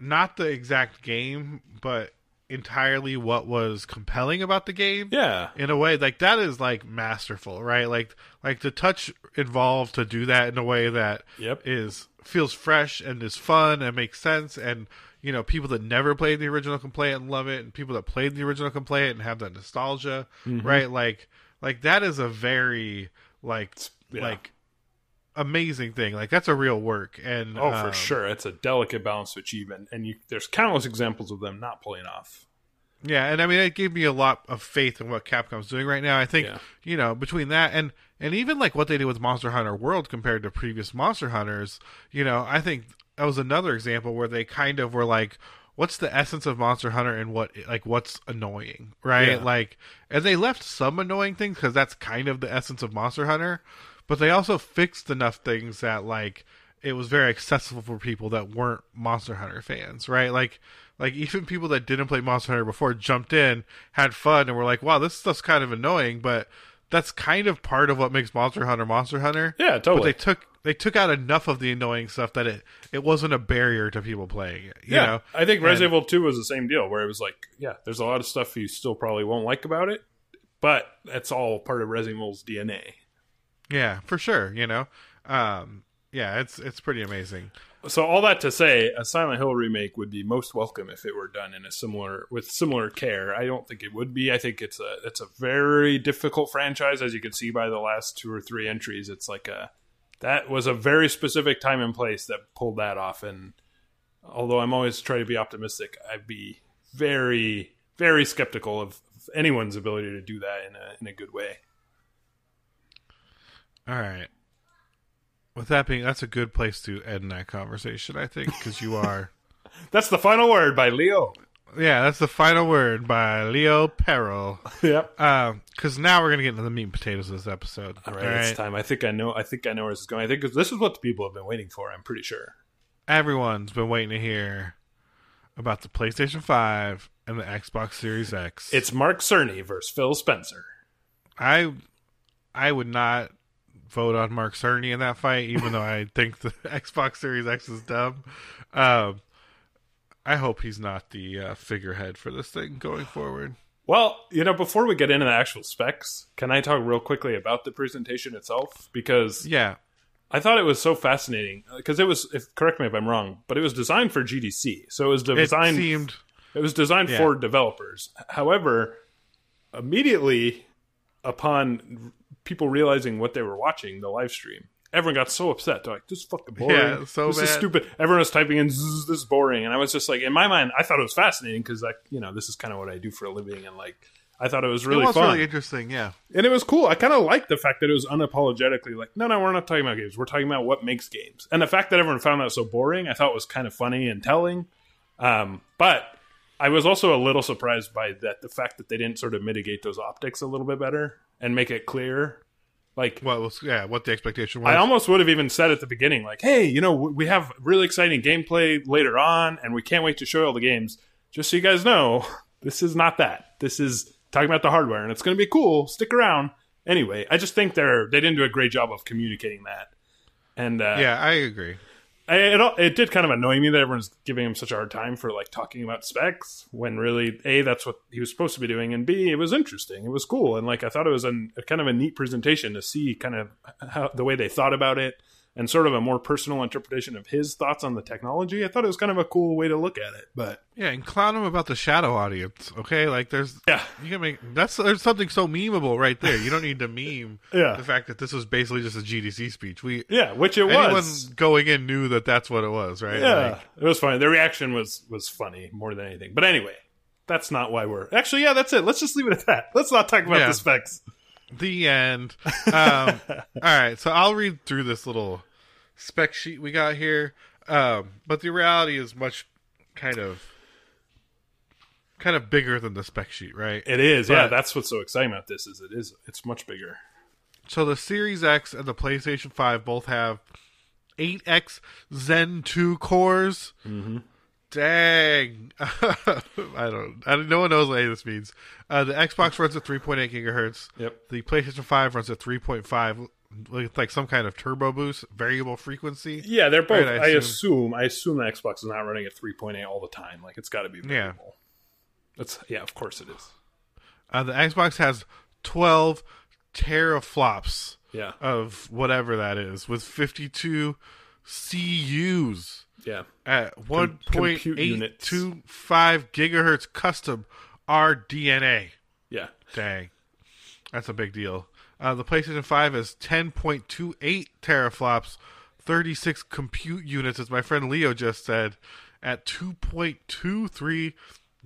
not the exact game, but entirely what was compelling about the game. Yeah, In a way, like that is like masterful, right? Like, like the touch involved to do that in a way that Yep. is feels fresh and is fun and makes sense. And you know, people that never played the original can play it and love it, and people that played the original can play it and have that nostalgia, Mm-hmm. right? Like, like that is a very like Yeah. like amazing thing. Like that's a real work. And Oh, for um, sure, it's a delicate balance to achieve, and, and you, there's countless examples of them not pulling off. Yeah, and I mean it gave me a lot of faith in what Capcom's doing right now. I think Yeah. you know between that and and even like what they did with Monster Hunter World compared to previous Monster Hunters, you know, I think that was another example where they kind of were like, what's the essence of Monster Hunter and what like what's annoying, right? Yeah. Like, and they left some annoying things because that's kind of the essence of Monster Hunter, but they also fixed enough things that like it was very accessible for people that weren't Monster Hunter fans, right? Like like even people that didn't play Monster Hunter before jumped in, had fun, and were like, "Wow, this stuff's kind of annoying," but that's kind of part of what makes Monster Hunter Monster Hunter. Yeah, But totally. they took they took out enough of the annoying stuff that it it wasn't a barrier to people playing it. You yeah, know, I think And- Resident Evil 2 was the same deal, where it was like, yeah, there's a lot of stuff you still probably won't like about it, but that's all part of Resident Evil's DNA. yeah, for sure. You know, um, yeah, it's it's pretty amazing. So all that to say, a Silent Hill remake would be most welcome if it were done in a similar with similar care. I don't think it would be. I think it's a it's a very difficult franchise, as you can see by the last two or three entries. It's like a that was a very specific time and place that pulled that off. And although I'm always trying to be optimistic, I'd be very very skeptical of anyone's ability to do that in a in a good way. All right. With that being, that's a good place to end that conversation. I think because you are. [laughs] That's the final word by Leo. Yeah, that's the final word by Leo Peril. [laughs] Yep. Because now we're gonna get into the meat and potatoes of this episode. All right, it's time. I think I know. I think I know where this is going. I think because this is what the people have been waiting for. I'm pretty sure. Everyone's been waiting to hear about the PlayStation Five and the Xbox Series X. It's Mark Cerny versus Phil Spencer. I, I would not vote on Mark Cerny in that fight, even though I think the [laughs] Xbox Series X is dumb. Um, I hope he's not the uh, figurehead for this thing going forward. Well, you know, before we get into the actual specs, can I talk real quickly about the presentation itself? Because Yeah. I thought it was so fascinating because it was. If, correct me if I'm wrong, but it was designed for GDC, so it was It designed. seemed It was designed Yeah. for developers. However, immediately upon people realizing what they were watching, the live stream, everyone got so upset. They're like, "This is fucking boring. Yeah, so this is stupid." Everyone was typing in, "This is boring," and I was just like, in my mind, I thought it was fascinating because, like, you know, this is kind of what I do for a living, and like, I thought it was really it was fun really interesting, yeah. and it was cool. I kind of liked the fact that it was unapologetically like, no, no, we're not talking about games. We're talking about what makes games. And the fact that everyone found that so boring, I thought was kind of funny and telling. Um, but I was also a little surprised by that the fact that they didn't sort of mitigate those optics a little bit better and make it clear. Like, What was yeah, what the expectation was. I almost would have even said at the beginning, like, hey, you know, we have really exciting gameplay later on, and we can't wait to show you all the games. Just so you guys know, [laughs] this is not that. This is talking about the hardware, and it's going to be cool. Stick around. Anyway, I just think they're they didn't do a great job of communicating that. And uh, yeah, I agree. It, it did kind of annoy me that everyone's giving him such a hard time for like talking about specs when really a that's what he was supposed to be doing and b it was interesting it was cool and like I thought it was an, a kind of a neat presentation to see kind of how the way they thought about it and sort of a more personal interpretation of his thoughts on the technology I thought it was kind of a cool way to look at it but Yeah, and clown him about the shadow audience. Okay, like there's yeah you can make that's there's something so memeable right there. You don't need to meme [laughs] Yeah. the fact that this was basically just a GDC speech. We yeah which it was anyone was going in knew that that's what it was, right? yeah Like, it was funny the reaction was was funny more than anything but anyway that's not why we're actually yeah that's it let's just leave it at that let's not talk about Yeah. the specs the end. Um, [laughs] all right, so I'll read through this little spec sheet we got here, um, but the reality is much kind of kind of bigger than the spec sheet, right? It is, yeah. That's what's so exciting about this is it is it's much bigger. So the Series X and the PlayStation 5 both have 8X Zen 2 cores. Mm-hmm. Dang. [laughs] I don't, I don't. No one knows what any of this means. Uh, the Xbox runs at 3.8 gigahertz. Yep. The PlayStation 5 runs at 3.5 with like some kind of turbo boost, variable frequency. Yeah, they're both. Right, I, I assume. I assume the Xbox is not running at 3.8 all the time. Like it's got to be variable. That's yeah, of course it is. Uh, the Xbox has 12 teraflops Yeah, of whatever that is with 52 CUs. yeah, at Com- compute 1.825 gigahertz custom RDNA. yeah. Dang. That's a big deal. Uh, the PlayStation 5 is 10.28 teraflops, 36 compute units, as my friend Leo just said, at 2.23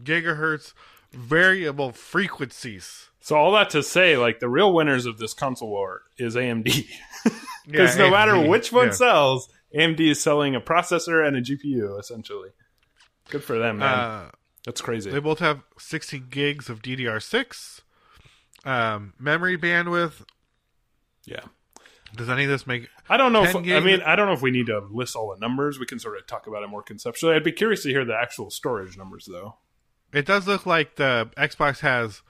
gigahertz variable frequencies. So all that to say, like the real winners of this console war is AMD, [laughs] Yeah, because no matter which one yeah. sells, AMD is selling a processor and a GPU essentially. Good for them, man. Uh, That's crazy. They both have 16 gigs of DDR6. Um, memory bandwidth. yeah. Does any of this make I don't know. If, I mean, I don't know if we need to list all the numbers. We can sort of talk about it more conceptually. I'd be curious to hear the actual storage numbers, though. It does look like the Xbox has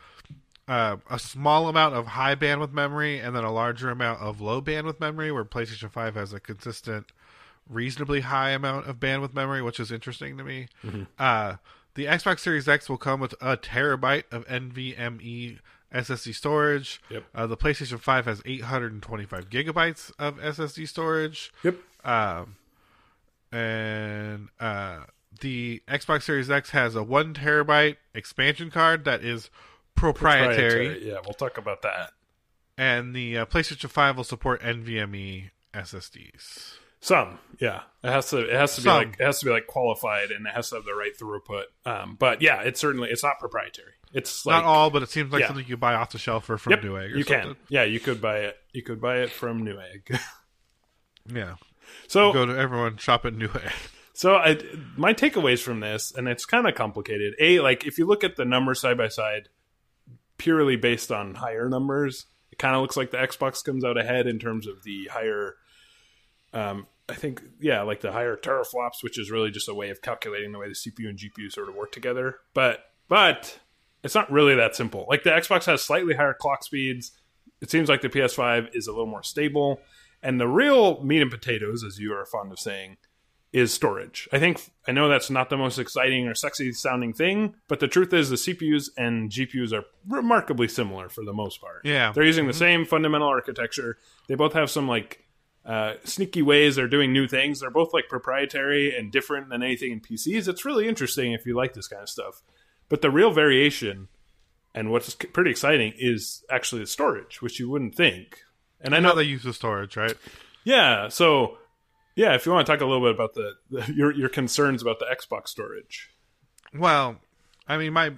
uh, a small amount of high bandwidth memory and then a larger amount of low bandwidth memory, where PlayStation 5 has a consistent, reasonably high amount of bandwidth memory, which is interesting to me. Uh, the Xbox Series X will come with a terabyte of NVMe SSD storage. Yep. Uh, the PlayStation 5 has 825 gigabytes of SSD storage. Yep. Um, and uh, the Xbox Series X has a one terabyte expansion card that is proprietary, Yeah, we'll talk about that. and the uh, PlayStation Five will support NVMe SSDs. Some, yeah. It has to. It has to be like. It has to be like qualified, and it has to have the right throughput. Um, but yeah, it's certainly. It's not proprietary. It's like, Not all, but it seems like yeah. something you buy off the shelf or from Yep, Newegg. Or you something. can. Yeah, you could buy it. You could buy it from Newegg. [laughs] Yeah, so go to everyone shop at Newegg. So I, my takeaways from this, and it's kind of complicated. A, like if you look at the numbers side by side, purely based on higher numbers, it kind of looks like the Xbox comes out ahead in terms of the higher. Um, I think, yeah, like the higher teraflops, which is really just a way of calculating the way the CPU and GPU sort of work together. But but it's not really that simple. Like the Xbox has slightly higher clock speeds. It seems like the PS5 is a little more stable. And the real meat and potatoes, as you are fond of saying, is storage. I think I know that's not the most exciting or sexy sounding thing, but the truth is the CPUs and GPUs are remarkably similar for the most part. Yeah. They're using the same fundamental architecture. They both have some like uh, sneaky ways they're doing new things. They're both like proprietary and different than anything in PCs. It's really interesting if you like this kind of stuff. But the real variation and what's pretty exciting is actually the storage, which you wouldn't think. And I know they use the storage, right? yeah. So, yeah, if you want to talk a little bit about the, the [laughs] your your concerns about the Xbox storage, Well, I mean, my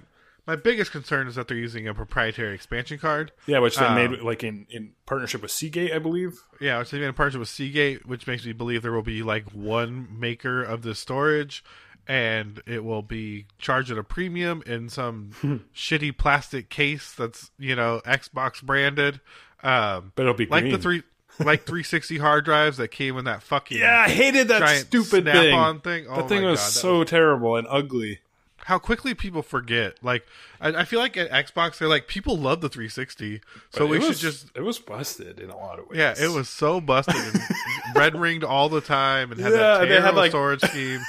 my biggest concern is that they're using a proprietary expansion card. yeah, which they Um, made like in in partnership with Seagate, I believe. Yeah, which they made in partnership with Seagate, which makes me believe there will be like one maker of the storage, and it will be charged at a premium in some [laughs] shitty plastic case that's you know Xbox branded, um, But it'll be like the three like [laughs] 360 hard drives that came in that fucking Yeah, I hated that stupid thing. snap-on thing. Oh that thing was God, so terrible and ugly. How quickly people forget. Like, I, I feel like at Xbox, they're like, people love the 360, so we it should was- just. it was busted in a lot of ways. Yeah, it was so busted and [laughs] red ringed all the time and had Yeah, that they had, terrible like- storage [laughs] scheme.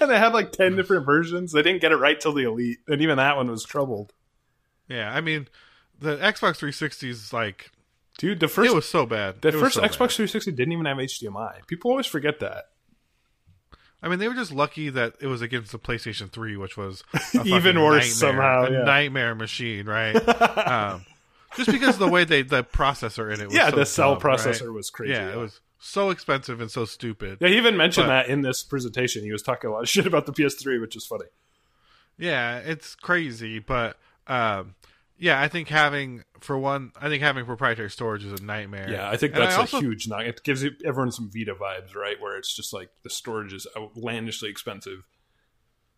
they had like 10 different versions. They didn't get it right till the Elite, and even that one was troubled. Yeah, I mean, the Xbox 360 is like, Dude, the first it was so bad. the It first so Xbox bad. 360 didn't even have HDMI. People always forget that. I mean, they were just lucky that it was against the PlayStation 3, which was [laughs] Even worse nightmare, somehow, a yeah. nightmare machine, right? um, just because of the way they the processor in it was Yeah, so the cell dumb, processor right? was crazy. Yeah, it was so expensive and so stupid. Yeah, he even mentioned But- that in this presentation. He was talking a lot of [laughs] shit about the PS3, which is funny. Yeah, it's crazy, but um, yeah, I think having for one, I think having proprietary storage is a nightmare. Yeah, I think And that's I also- a huge knock. It gives everyone some Vita vibes, right? Where it's just like the storage is outlandishly expensive.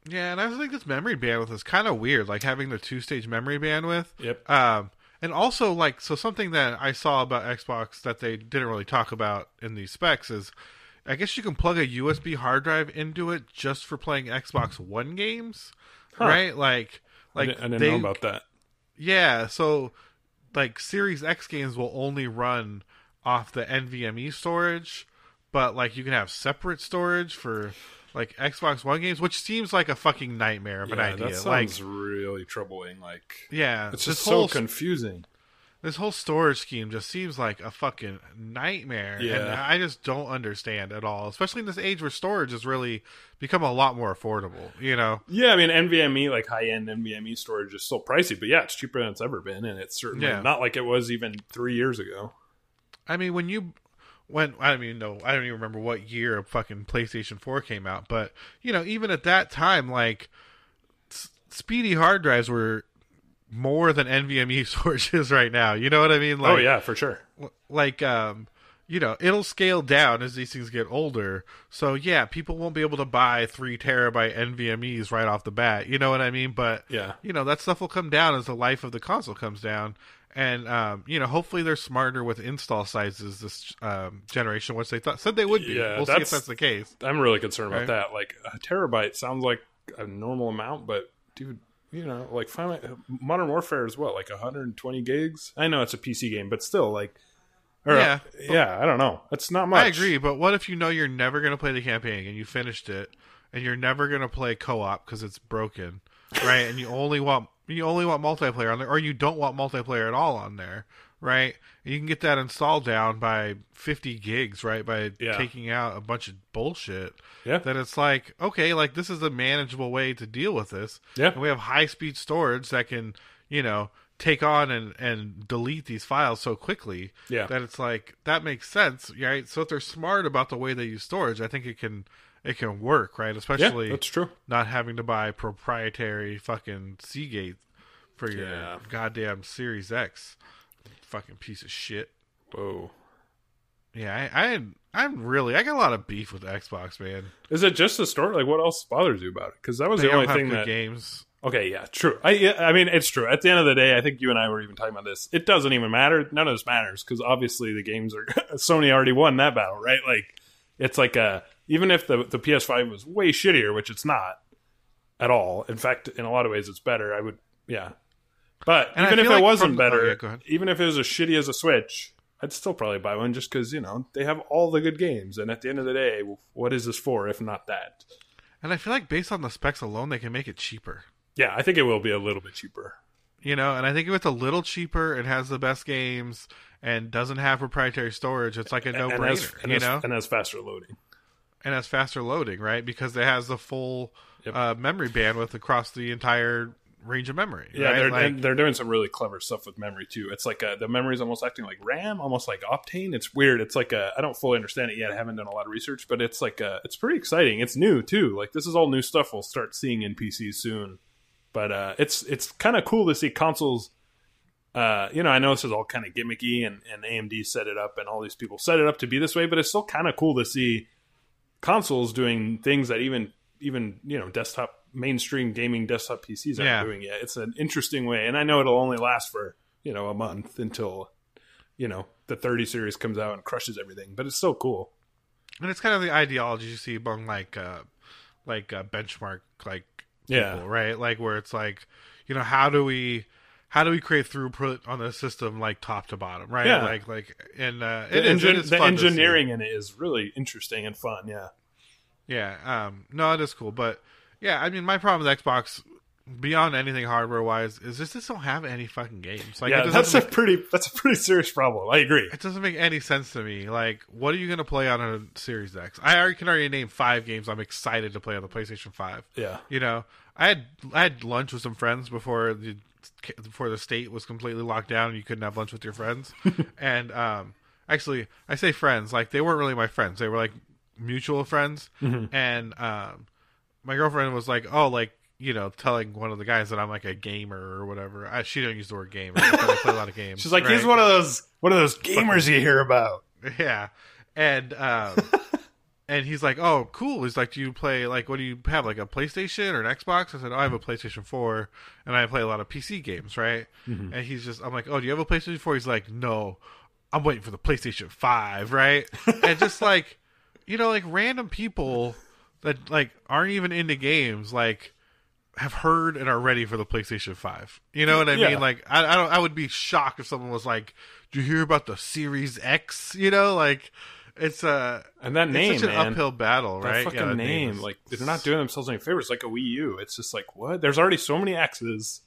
Yeah, and I also think this memory bandwidth is kind of weird, like having the two stage memory bandwidth. Yep. Um, and also like so something that I saw about Xbox that they didn't really talk about in these specs is. I guess you can plug a USB hard drive into it just for playing Xbox One games, right? Like, I like didn't, I didn't they, know about that. Yeah, so like Series X games will only run off the NVMe storage, but like you can have separate storage for like Xbox One games, which seems like a fucking nightmare of an Yeah, idea. that Like, sounds really troubling. Like yeah, it's just whole so confusing. This whole storage scheme just seems like a fucking nightmare, and I just don't understand at all. Especially in this age where storage has really become a lot more affordable. You know, Yeah, I mean NVMe, like high end NVMe storage, is still pricey, but yeah, it's cheaper than it's ever been, and it's certainly Yeah. not like it was even three years ago. I mean, when you when I don't even know I don't even remember what year a fucking PlayStation 4 came out, but you know, even at that time, like s- speedy hard drives were more than NVMe storage is [laughs] right now. You know what I mean? Like, oh yeah, for sure. like um, you know, it'll scale down as these things get older. So yeah, people won't be able to buy three terabyte NVMe's right off the bat. You know what I mean? But Yeah. you know that stuff will come down as the life of the console comes down and um, you know hopefully they're smarter with install sizes this um, generation which they thought said they would be Yeah, we'll see if that's- that's the case I'm really concerned about that. Like a terabyte sounds like a normal amount, but dude, you know, like finally, Modern Warfare is what, like 120 gigs? I know it's a PC game, but still, like, or, Yeah. Uh, yeah, I don't know. It's not much. i agree but what if you know you're never going to play the campaign and you finished it and you're never going to play co-op because it's broken right and you only want you only want multiplayer on there or you don't want multiplayer at all on there right you can get that installed down by 50 gigs right by Yeah. taking out a bunch of bullshit Yeah, that it's like okay like this is a manageable way to deal with this yeah, and we have high speed storage that can you know take on and and delete these files so quickly Yeah. that it's like that makes sense right so if they're smart about the way they use storage i think it can it can work right yeah. especially That's true. not having to buy proprietary fucking seagate for your Yeah. goddamn series x fucking piece of shit Whoa. yeah i i i'm really i got a lot of beef with xbox man Is it just the store? Like, what else bothers you about it? Because that was they the only thing good that. games Okay, yeah, true. I yeah, I mean, it's true. At the end of the day, I think you and I were even talking about this. It doesn't even matter. None of this matters because obviously the games are [laughs] Sony already won that battle, right? Like, it's like a even if the the PS5 was way shittier, which it's not at all. In fact, in a lot of ways, it's better. I would, yeah. But And even if it like wasn't from- oh, better, yeah, even if it was as shitty as a Switch, I'd still probably buy one just because you know they have all the good games. And at the end of the day, what is this for if not that? And I feel like based on the specs alone, they can make it cheaper. Yeah, I think it will be a little bit cheaper. You know, and I think if it's a little cheaper, it has the best games and doesn't have proprietary storage, it's like a no brainer. and You know, and has faster loading. and has faster loading, right? Because it has the full Yep. uh, memory bandwidth across the entire range of memory. Yeah, right? they're Like- they're doing some really clever stuff with memory too. It's like uh the memory is almost acting like RAM, almost like Optane. It's weird. It's like I I don't fully understand it yet. I haven't done a lot of research, but it's like uh it's pretty exciting. It's new too. Like this is all new stuff we'll start seeing in PCs soon. But uh it's it's kind of cool to see consoles. Uh, you know, I know this is all kind of gimmicky, and, and AMD set it up, and all these people set it up to be this way. But it's still kind of cool to see consoles doing things that even even you know desktop mainstream gaming desktop PCs aren't Yeah. doing yet. It's an interesting way, and I know it'll only last for you know a month until you know the 30 series comes out and crushes everything. But it's so cool. and it's kind of the ideology you see among like uh like uh, benchmark like people, Yeah. right? Like where it's like, you know, how do we how do we create throughput on the system like top to bottom, right? Yeah. Like like and uh The, it engin- it the fun to see. engineering in it is really interesting and fun. Yeah, Yeah, um no, it is cool, but yeah, I mean my problem with Xbox beyond anything hardware wise is just just don't have any fucking games. Like yeah, that's doesn't a pretty that's a pretty serious problem. I agree. it doesn't make any sense to me. Like, what are you gonna play on a Series X? I already can already name five games I'm excited to play on the PlayStation Five. Yeah, You know, I had I had lunch with some friends before the before the state was completely locked down and you couldn't have lunch with your friends. [laughs] and um, actually, I say friends like they weren't really my friends; they were like mutual friends. And um, my girlfriend was like, "Oh, like." You know, telling one of the guys that I'm like a gamer or whatever. I, she didn't use the word gamer. but I play a lot of games. she's like right? he's one of those one of those gamers you hear about. Yeah, and um, [laughs] and he's like, "Oh, cool." He's like, "Do you play like what do you have like a PlayStation or an Xbox?" I said, "Oh, I have a PlayStation 4 and I play a lot of PC games, right?" And he's just, I'm like, "Oh, do you have a PlayStation 4?" He's like, "No, I'm waiting for the PlayStation 5, right?" and just like, you know, like random people that like aren't even into games, like have heard and are ready for the PlayStation Five. You know what I Yeah. mean? Like, I, I don't. I would be shocked if someone was like, "Do you hear about the Series X?" You know, like it's a And that it's name, such an man. uphill battle, that right? fucking Yeah, that name, is- like they're not doing themselves any favors. Like a Wii U, it's just like what? There's already so many X's.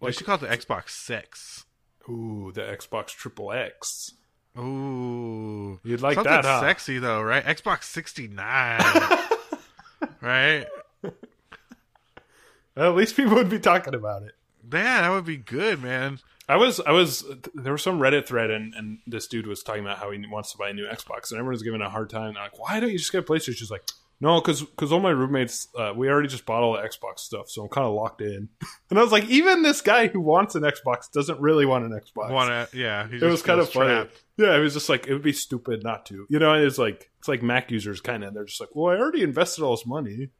we should call it the Xbox Six. Ooh, the Xbox Triple X. Ooh, You'd like something that, huh? sexy though, right? Xbox sixty nine, [laughs] right? At least people would be talking about it. Man, that would be good, man. I was, I was. There was some Reddit thread, and, and this dude was talking about how he wants to buy a new Xbox, and everyone's giving a hard time. They're like, "Why don't you just get a PlayStation?" She's like, "No, because because all my roommates, uh, we already just bought all the Xbox stuff, so I'm kind of locked in." [laughs] and I was like, even this guy who wants an Xbox doesn't really want an Xbox. Want to? Yeah, he it was kind of funny. Yeah, it was just like it would be stupid not to. You know, it's like it's like Mac users kind of. They're just like, "Well, I already invested all this money."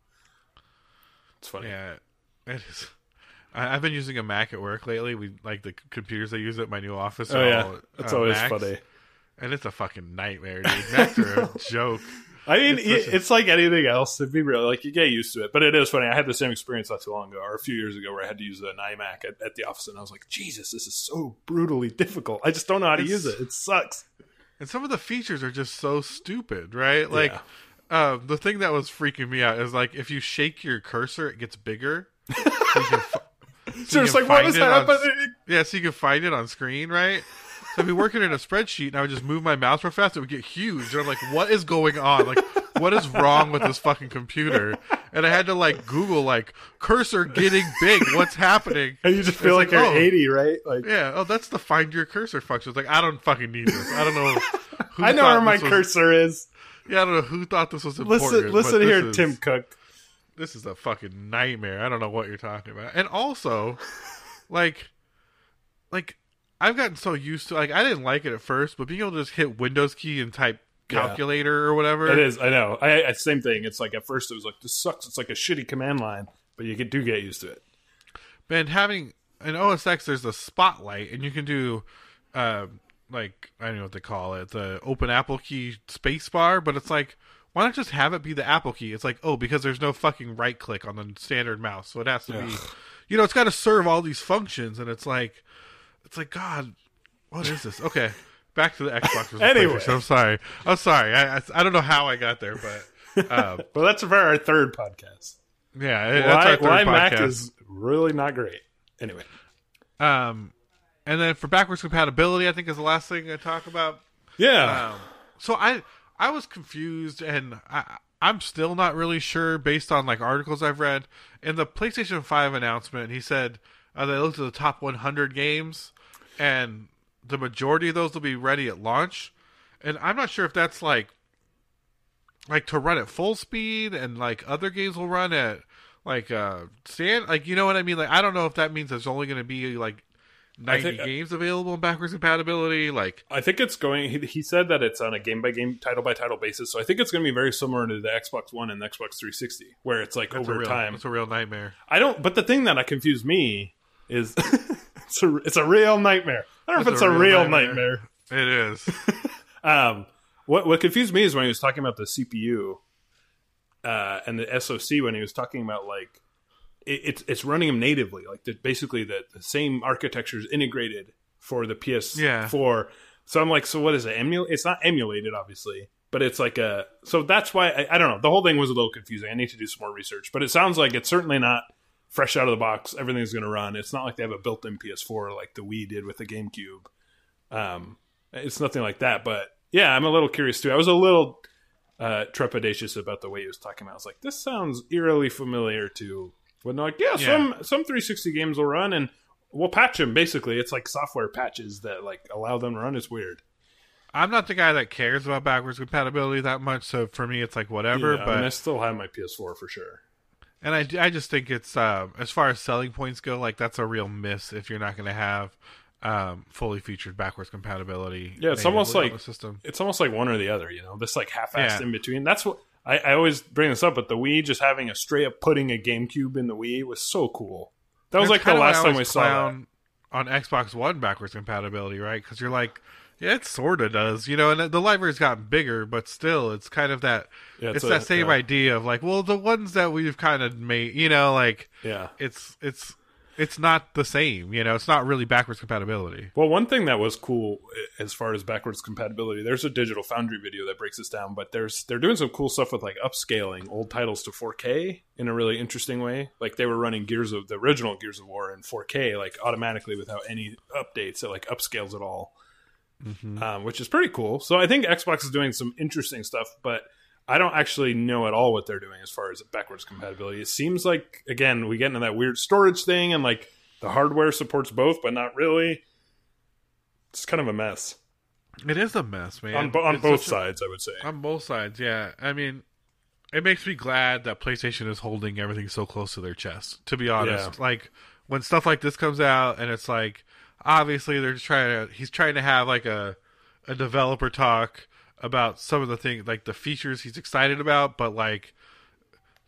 It's funny. Yeah, it is. I, I've been using a Mac at work lately. We like the computers I use at my new office. Oh yeah, all, that's uh, always Macs, funny. and it's a fucking nightmare, dude. Macs are a [laughs] joke. I mean, It's it's, such a- it's like anything else. To be real, like you get used to it. But it is funny. I had the same experience not too long ago, or a few years ago, where I had to use an iMac at, at the office, and I was like, Jesus, this is so brutally difficult. I just don't know how to It's- use it. It sucks. And some of the features are just so stupid, right? Like, Yeah. um, the thing that was freaking me out is like if you shake your cursor, it gets bigger. So you can fi- [laughs] so it's like, what find was it on- happening? Yeah, so you can find it on screen, right? So I'd be working in a spreadsheet and I would just move my mouse real fast, it would get huge. And I'm like, what is going on? Like, what is wrong with this fucking computer? And I had to like Google like cursor getting big. What's happening? And you just feel like, like, you're oh. 80, right? Like, Yeah. Oh, that's the find your cursor function. It's like I don't fucking need this. I don't know. Who I know where my was- cursor is. Yeah, I don't know who thought this was important. Listen, listen here, is- Tim Cook. This is a fucking nightmare. I don't know what you're talking about. And also, like, like I've gotten so used to like I didn't like it at first, but being able to just hit Windows key and type Yeah. calculator or whatever. It is. I know. I, I same thing. It's like at first it was like this sucks. It's like a shitty command line, but you get, do get used to it. And having in OS X, there's a spotlight, and you can do, uh, like I don't know what they call it, the open Apple key space bar. But it's like, why not just have it be the Apple key? It's like, oh, because there's no fucking right click on the standard mouse, so it has to be, you know, it's got to serve all these functions, and it's like, it's like God, What is this? Okay, back to the Xbox. [laughs] Anyway. I'm sorry. I'm sorry. I, I I don't know how I got there, but um, [laughs] Well, that's for our third podcast. yeah, that's Why, our third why Mac is really not great. Anyway, Um, and then for backwards compatibility, I think is the last thing I talk about. yeah, Um, so I I was confused, and I I'm still not really sure based on like articles I've read. In the PlayStation Five announcement, he said uh, they looked at the top 100 games, and the majority of those will be ready at launch. And I'm not sure if that's like like to run at full speed, and like other games will run at like uh stand like you know what I mean. Like I don't know if that means there's only going to be like 90 think- games available in backwards compatibility. Like I think it's going. He, he said that it's on a game by game, title by title basis. So I think it's going to be very similar to the Xbox One and the Xbox 360, where it's like over real, time. it's a real nightmare. I don't. But the thing that I confused me is [laughs] it's a it's a real nightmare. I don't know if It's it's a a real real nightmare. nightmare. It is. [laughs] Um, what what confused me is when he was talking about the CPU uh, and the SoC when he was talking about like it, it's it's running them natively, like the, basically the, the same architecture is integrated for the PS4. Yeah. So I'm like, so what is it? Emul? It's not emulated, obviously, but it's like a. So that's why I, I don't know. The whole thing was a little confusing. I need to do some more research, but it sounds like it's certainly not fresh out of the box. Everything's going to run. It's not like they have a built-in PS4 like the Wii did with the GameCube. Um, it's nothing like that. But yeah, I'm a little curious too. I was a little uh, trepidatious about the way he was talking about. I was like, this sounds eerily familiar to. When they're like, yeah, Yeah. some some 360 games will run and we'll patch them. Basically, it's like software patches that like allow them to run. It's weird. I'm not the guy that cares about backwards compatibility that much, so for me it's like whatever. Yeah, I but mean, I still have my PS4 for sure. And I, I just think it's um, as far as selling points go, like that's a real miss if you're not going to have um, fully featured backwards compatibility. Yeah, it's almost like- system. It's almost like one or the other, you know, this like half-assed Yeah. in between. That's what I, I always bring this up. But the Wii just having a straight up putting a GameCube in the Wii was so cool. That was That's like the kinda why I last time we saw that. on Xbox One backwards compatibility, right? Because you're like, yeah, it sort of does, you know. And the library's gotten bigger, but still, it's kind of that. Yeah, it's a- that same yeah, idea of like, well, the ones that we've kind of made, you know, like Yeah. it's it's it's not the same, you know. It's not really backwards compatibility. Well, one thing that was cool as far as backwards compatibility, there's a Digital Foundry video that breaks this down, but there's they're doing some cool stuff with like upscaling old titles to 4K in a really interesting way. Like they were running Gears of the original Gears of War in 4K, like automatically without any updates. It like upscales it all, um, which is pretty cool. So I think Xbox is doing some interesting stuff, but I don't actually know at all what they're doing as far as backwards compatibility. It seems like again we get into that weird storage thing and like the hardware supports both, but not really. It's kind of a mess It is a mess, man. on on both a- sides. I would say. On both sides, yeah. I mean, it makes me glad that PlayStation is holding everything so close to their chest. To be honest, Yeah. like when stuff like this comes out, and it's like obviously they're just trying to. He's trying to have like a a developer talk about some of the things, like the features he's excited about, but like.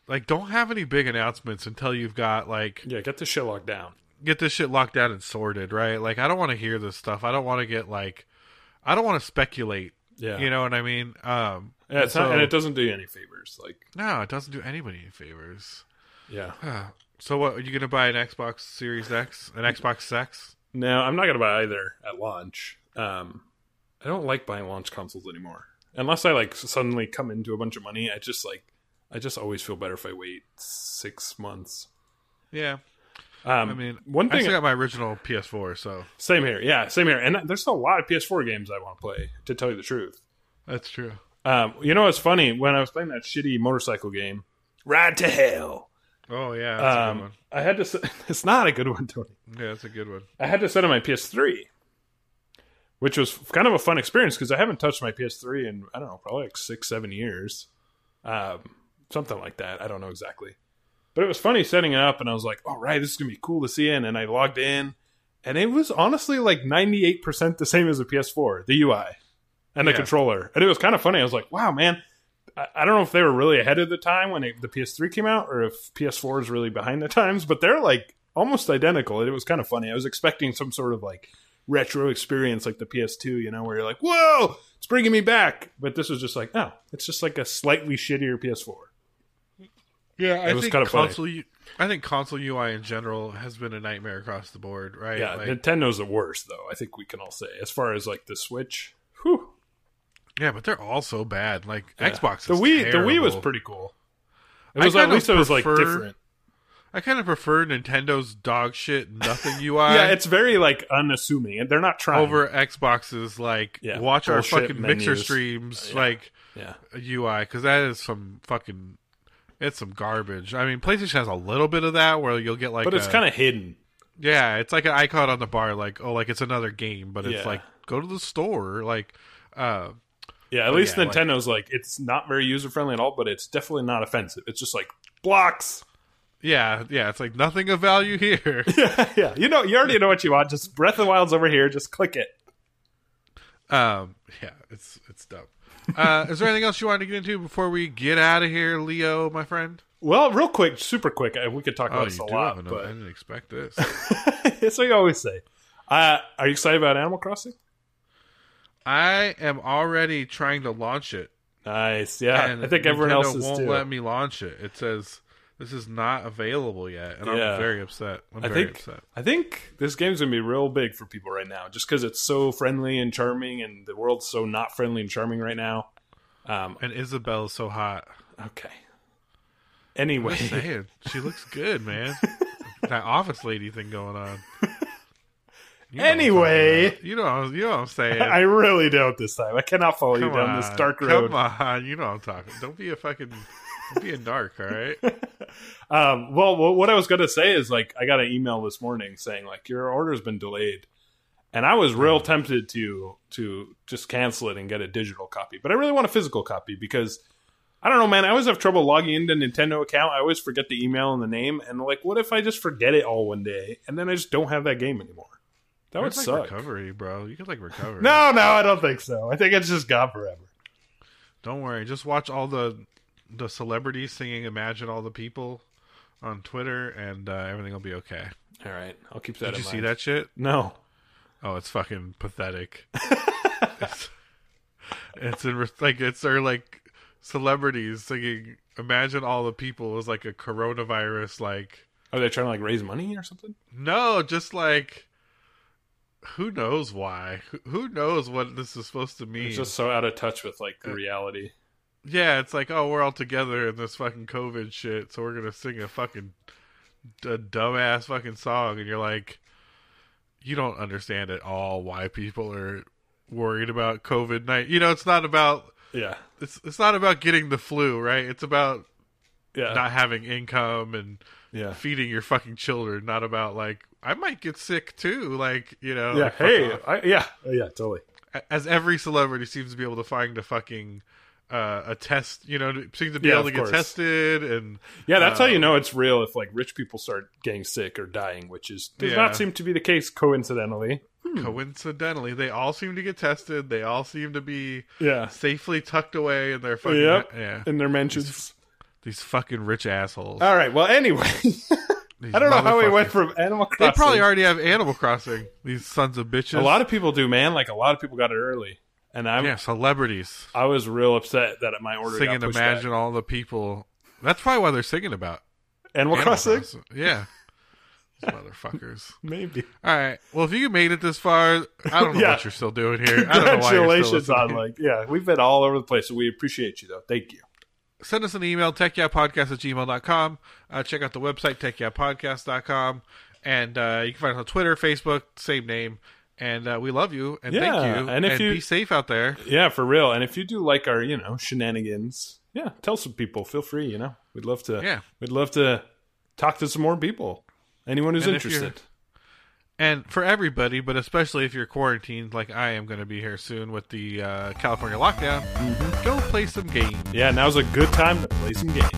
Like, don't have any big announcements until you've got like yeah, get the shit locked down. get this shit locked down and sorted, right? Like, I don't want to hear this stuff. I don't want to get like, I don't want to speculate. Yeah, You know what I mean? Um, yeah, it's so- not, and it doesn't do you any favors. Like, no, it doesn't do anybody any favors. yeah, [sighs] So what? Are you gonna buy an Xbox Series X, an Xbox X? No, I'm not gonna buy either at launch. Um, I don't like buying launch consoles anymore, unless I like suddenly come into a bunch of money. I just like, I just always feel better if I wait six months. Yeah, Um, I mean, one I thing still got my original PS4, so Same here. Yeah, same here. And there's a lot of PS4 games I want to play, to tell you the truth. that's true. Um, you know what's funny? When I was playing that shitty motorcycle game, Ride to Hell, Oh yeah, that's a good um, one. I had to. s- [laughs] It's not a good one, Tony. Yeah, that's a good one. I had to set on my PS3, which was kind of a fun experience because I haven't touched my PS3 in I don't know, probably like six, seven years, um, something like that. I don't know exactly, but it was funny setting it up, and I was like, "All right, this is gonna be cool to see." In. And I logged in, and it was honestly like ninety eight percent the same as a PS4, the UI and the Yeah. controller, and it was kind of funny. I was like, "Wow, man." I don't know if they were really ahead of the time when it, the PS3 came out, or if PS4 is really behind the times, but they're like almost identical. It was kind of funny. I was expecting some sort of like retro experience like the PS2, you know, where you're like, "Whoa, it's bringing me back." But this was just like, "No, it's just like a slightly shittier PS4." Yeah, I It was think kinda funny. console u- I think console UI in general has been a nightmare across the board, right? Yeah, Like- Nintendo's the worst though. I think we can all say as far as like the Switch. Yeah, but they're all so bad. Like Yeah. Xbox, The Wii, the Wii was pretty cool. It I was at kind of least it was like different. I kind of prefer Nintendo's dog shit nothing [laughs] UI. yeah, it's very like unassuming, and they're not trying. over Xbox's like Yeah, watch our fucking mixer menus. streams Yeah. like Yeah, UI because that is some fucking it's some garbage. I mean, PlayStation has a little bit of that where you'll get like, but it's kind of hidden. yeah, it's like an icon on the bar, like oh, like it's another game, but it's like go to the store, like uh, Yeah, at But least yeah, Nintendo's like, it's not very user friendly at all, but it's definitely not offensive. It's just like blocks. yeah, yeah, it's like nothing of value here. [laughs] yeah, yeah. You know, you already know what you want. Just Breath of the Wild's over here. Just click it. um, yeah, it's it's dumb. Uh, is there anything else you wanted to get into before we get out of here, Leo, my friend? Well, real quick, super quick. uh, We could talk Oh, about you this a lot, but I didn't expect this. [laughs] it's what you always say. Uh, are you excited about Animal Crossing? I am already trying to launch it. Nice. Yeah, and I think everyone else is won't too. let me launch it. It says this is not available yet, and Yeah. I'm very upset. I'm I very think upset. I think this game's gonna be real big for people right now, just because it's so friendly and charming, and the world's so not friendly and charming right now. Um, And Isabelle's so hot. okay. Anyway, saying, she looks good, man. [laughs] that office lady thing going on. You Anyway. you know, you know what I'm saying. I really don't this time. I cannot follow you down on, this dark road. Come on, you know what I'm talking. Don't be a fucking, don't be a narc, all right? [laughs] Um, well, what I was gonna say is like I got an email this morning saying like your order's been delayed, and I was real tempted to to just cancel it and get a digital copy, but I really want a physical copy because I don't know, man. I always have trouble logging into Nintendo account. I always forget the email and the name, and like, what if I just forget it all one day and then I just don't have that game anymore? That would It's like suck. recovery, bro. You could like recover. No, no, I don't think so. I think it's just gone forever. Don't worry. Just watch all the the celebrities singing "Imagine All the People" on Twitter, and uh, everything will be okay. All right, I'll keep that. Did in you see that shit? No. Oh, it's fucking pathetic. [laughs] it's, it's in, like it's their like celebrities singing "Imagine All the People" is like a coronavirus. Like Are they trying to like raise money or something? no, just like who knows why? Who, knows what this is supposed to mean? It's just so out of touch with like the uh, reality. Yeah, it's like, oh, we're all together in this fucking COVID shit, so we're gonna sing a fucking a dumbass fucking song, and you're like, you don't understand at all why people are worried about COVID night. You know, it's not about Yeah, it's it's not about getting the flu, right? It's about yeah, not having income and yeah. feeding your fucking children. Not about like I might get sick too. Like you know, yeah, like, hey. I, yeah, yeah, totally. as every celebrity seems to be able to find a fucking. Uh, a test, you know, seems to be Yeah, able of to get tested, and Yeah, that's Uh, how you know it's real if like rich people start getting sick or dying, which is does Yeah. not seem to be the case coincidentally. coincidentally, they all seem to get tested. They all seem to be Yeah, safely tucked away in their fucking Yep. yeah. in their mentions. These fucking rich assholes. All right. Well, anyway, These [laughs] I don't know how we went from Animal Crossing. They probably already have Animal Crossing. These sons of bitches. A lot of people do, man. Like a lot of people got it early, and I'm yeah, celebrities I was real upset that my order singing. got pushed Imagine back. all the people. That's probably why they're singing about Animal, Animal Crossing. Crossing. Yeah, These motherfuckers. [laughs] Maybe. All right. Well, if you made it this far, I don't know Yeah. what you're still doing here. I don't know why you're still Congratulations on like yeah, we've been all over the place, so we appreciate you though. Thank you. Send us an email, techyapodcast at gmail.com. Uh, check out the website, techyapodcast.com. And uh, you can find us on Twitter, Facebook, same name. And uh, we love you. And Yeah, thank you. and if you- be safe out there. Yeah, for real. And if you do like our, you know, shenanigans, yeah, tell some people. Feel free. You know, we'd love to. Yeah. we'd love to talk to some more people. Anyone who's And interested. And for everybody, but especially if you're quarantined, like I am going to be here soon with the uh, California lockdown, Mm-hmm. go play some games. Yeah, now's a good time to play some games.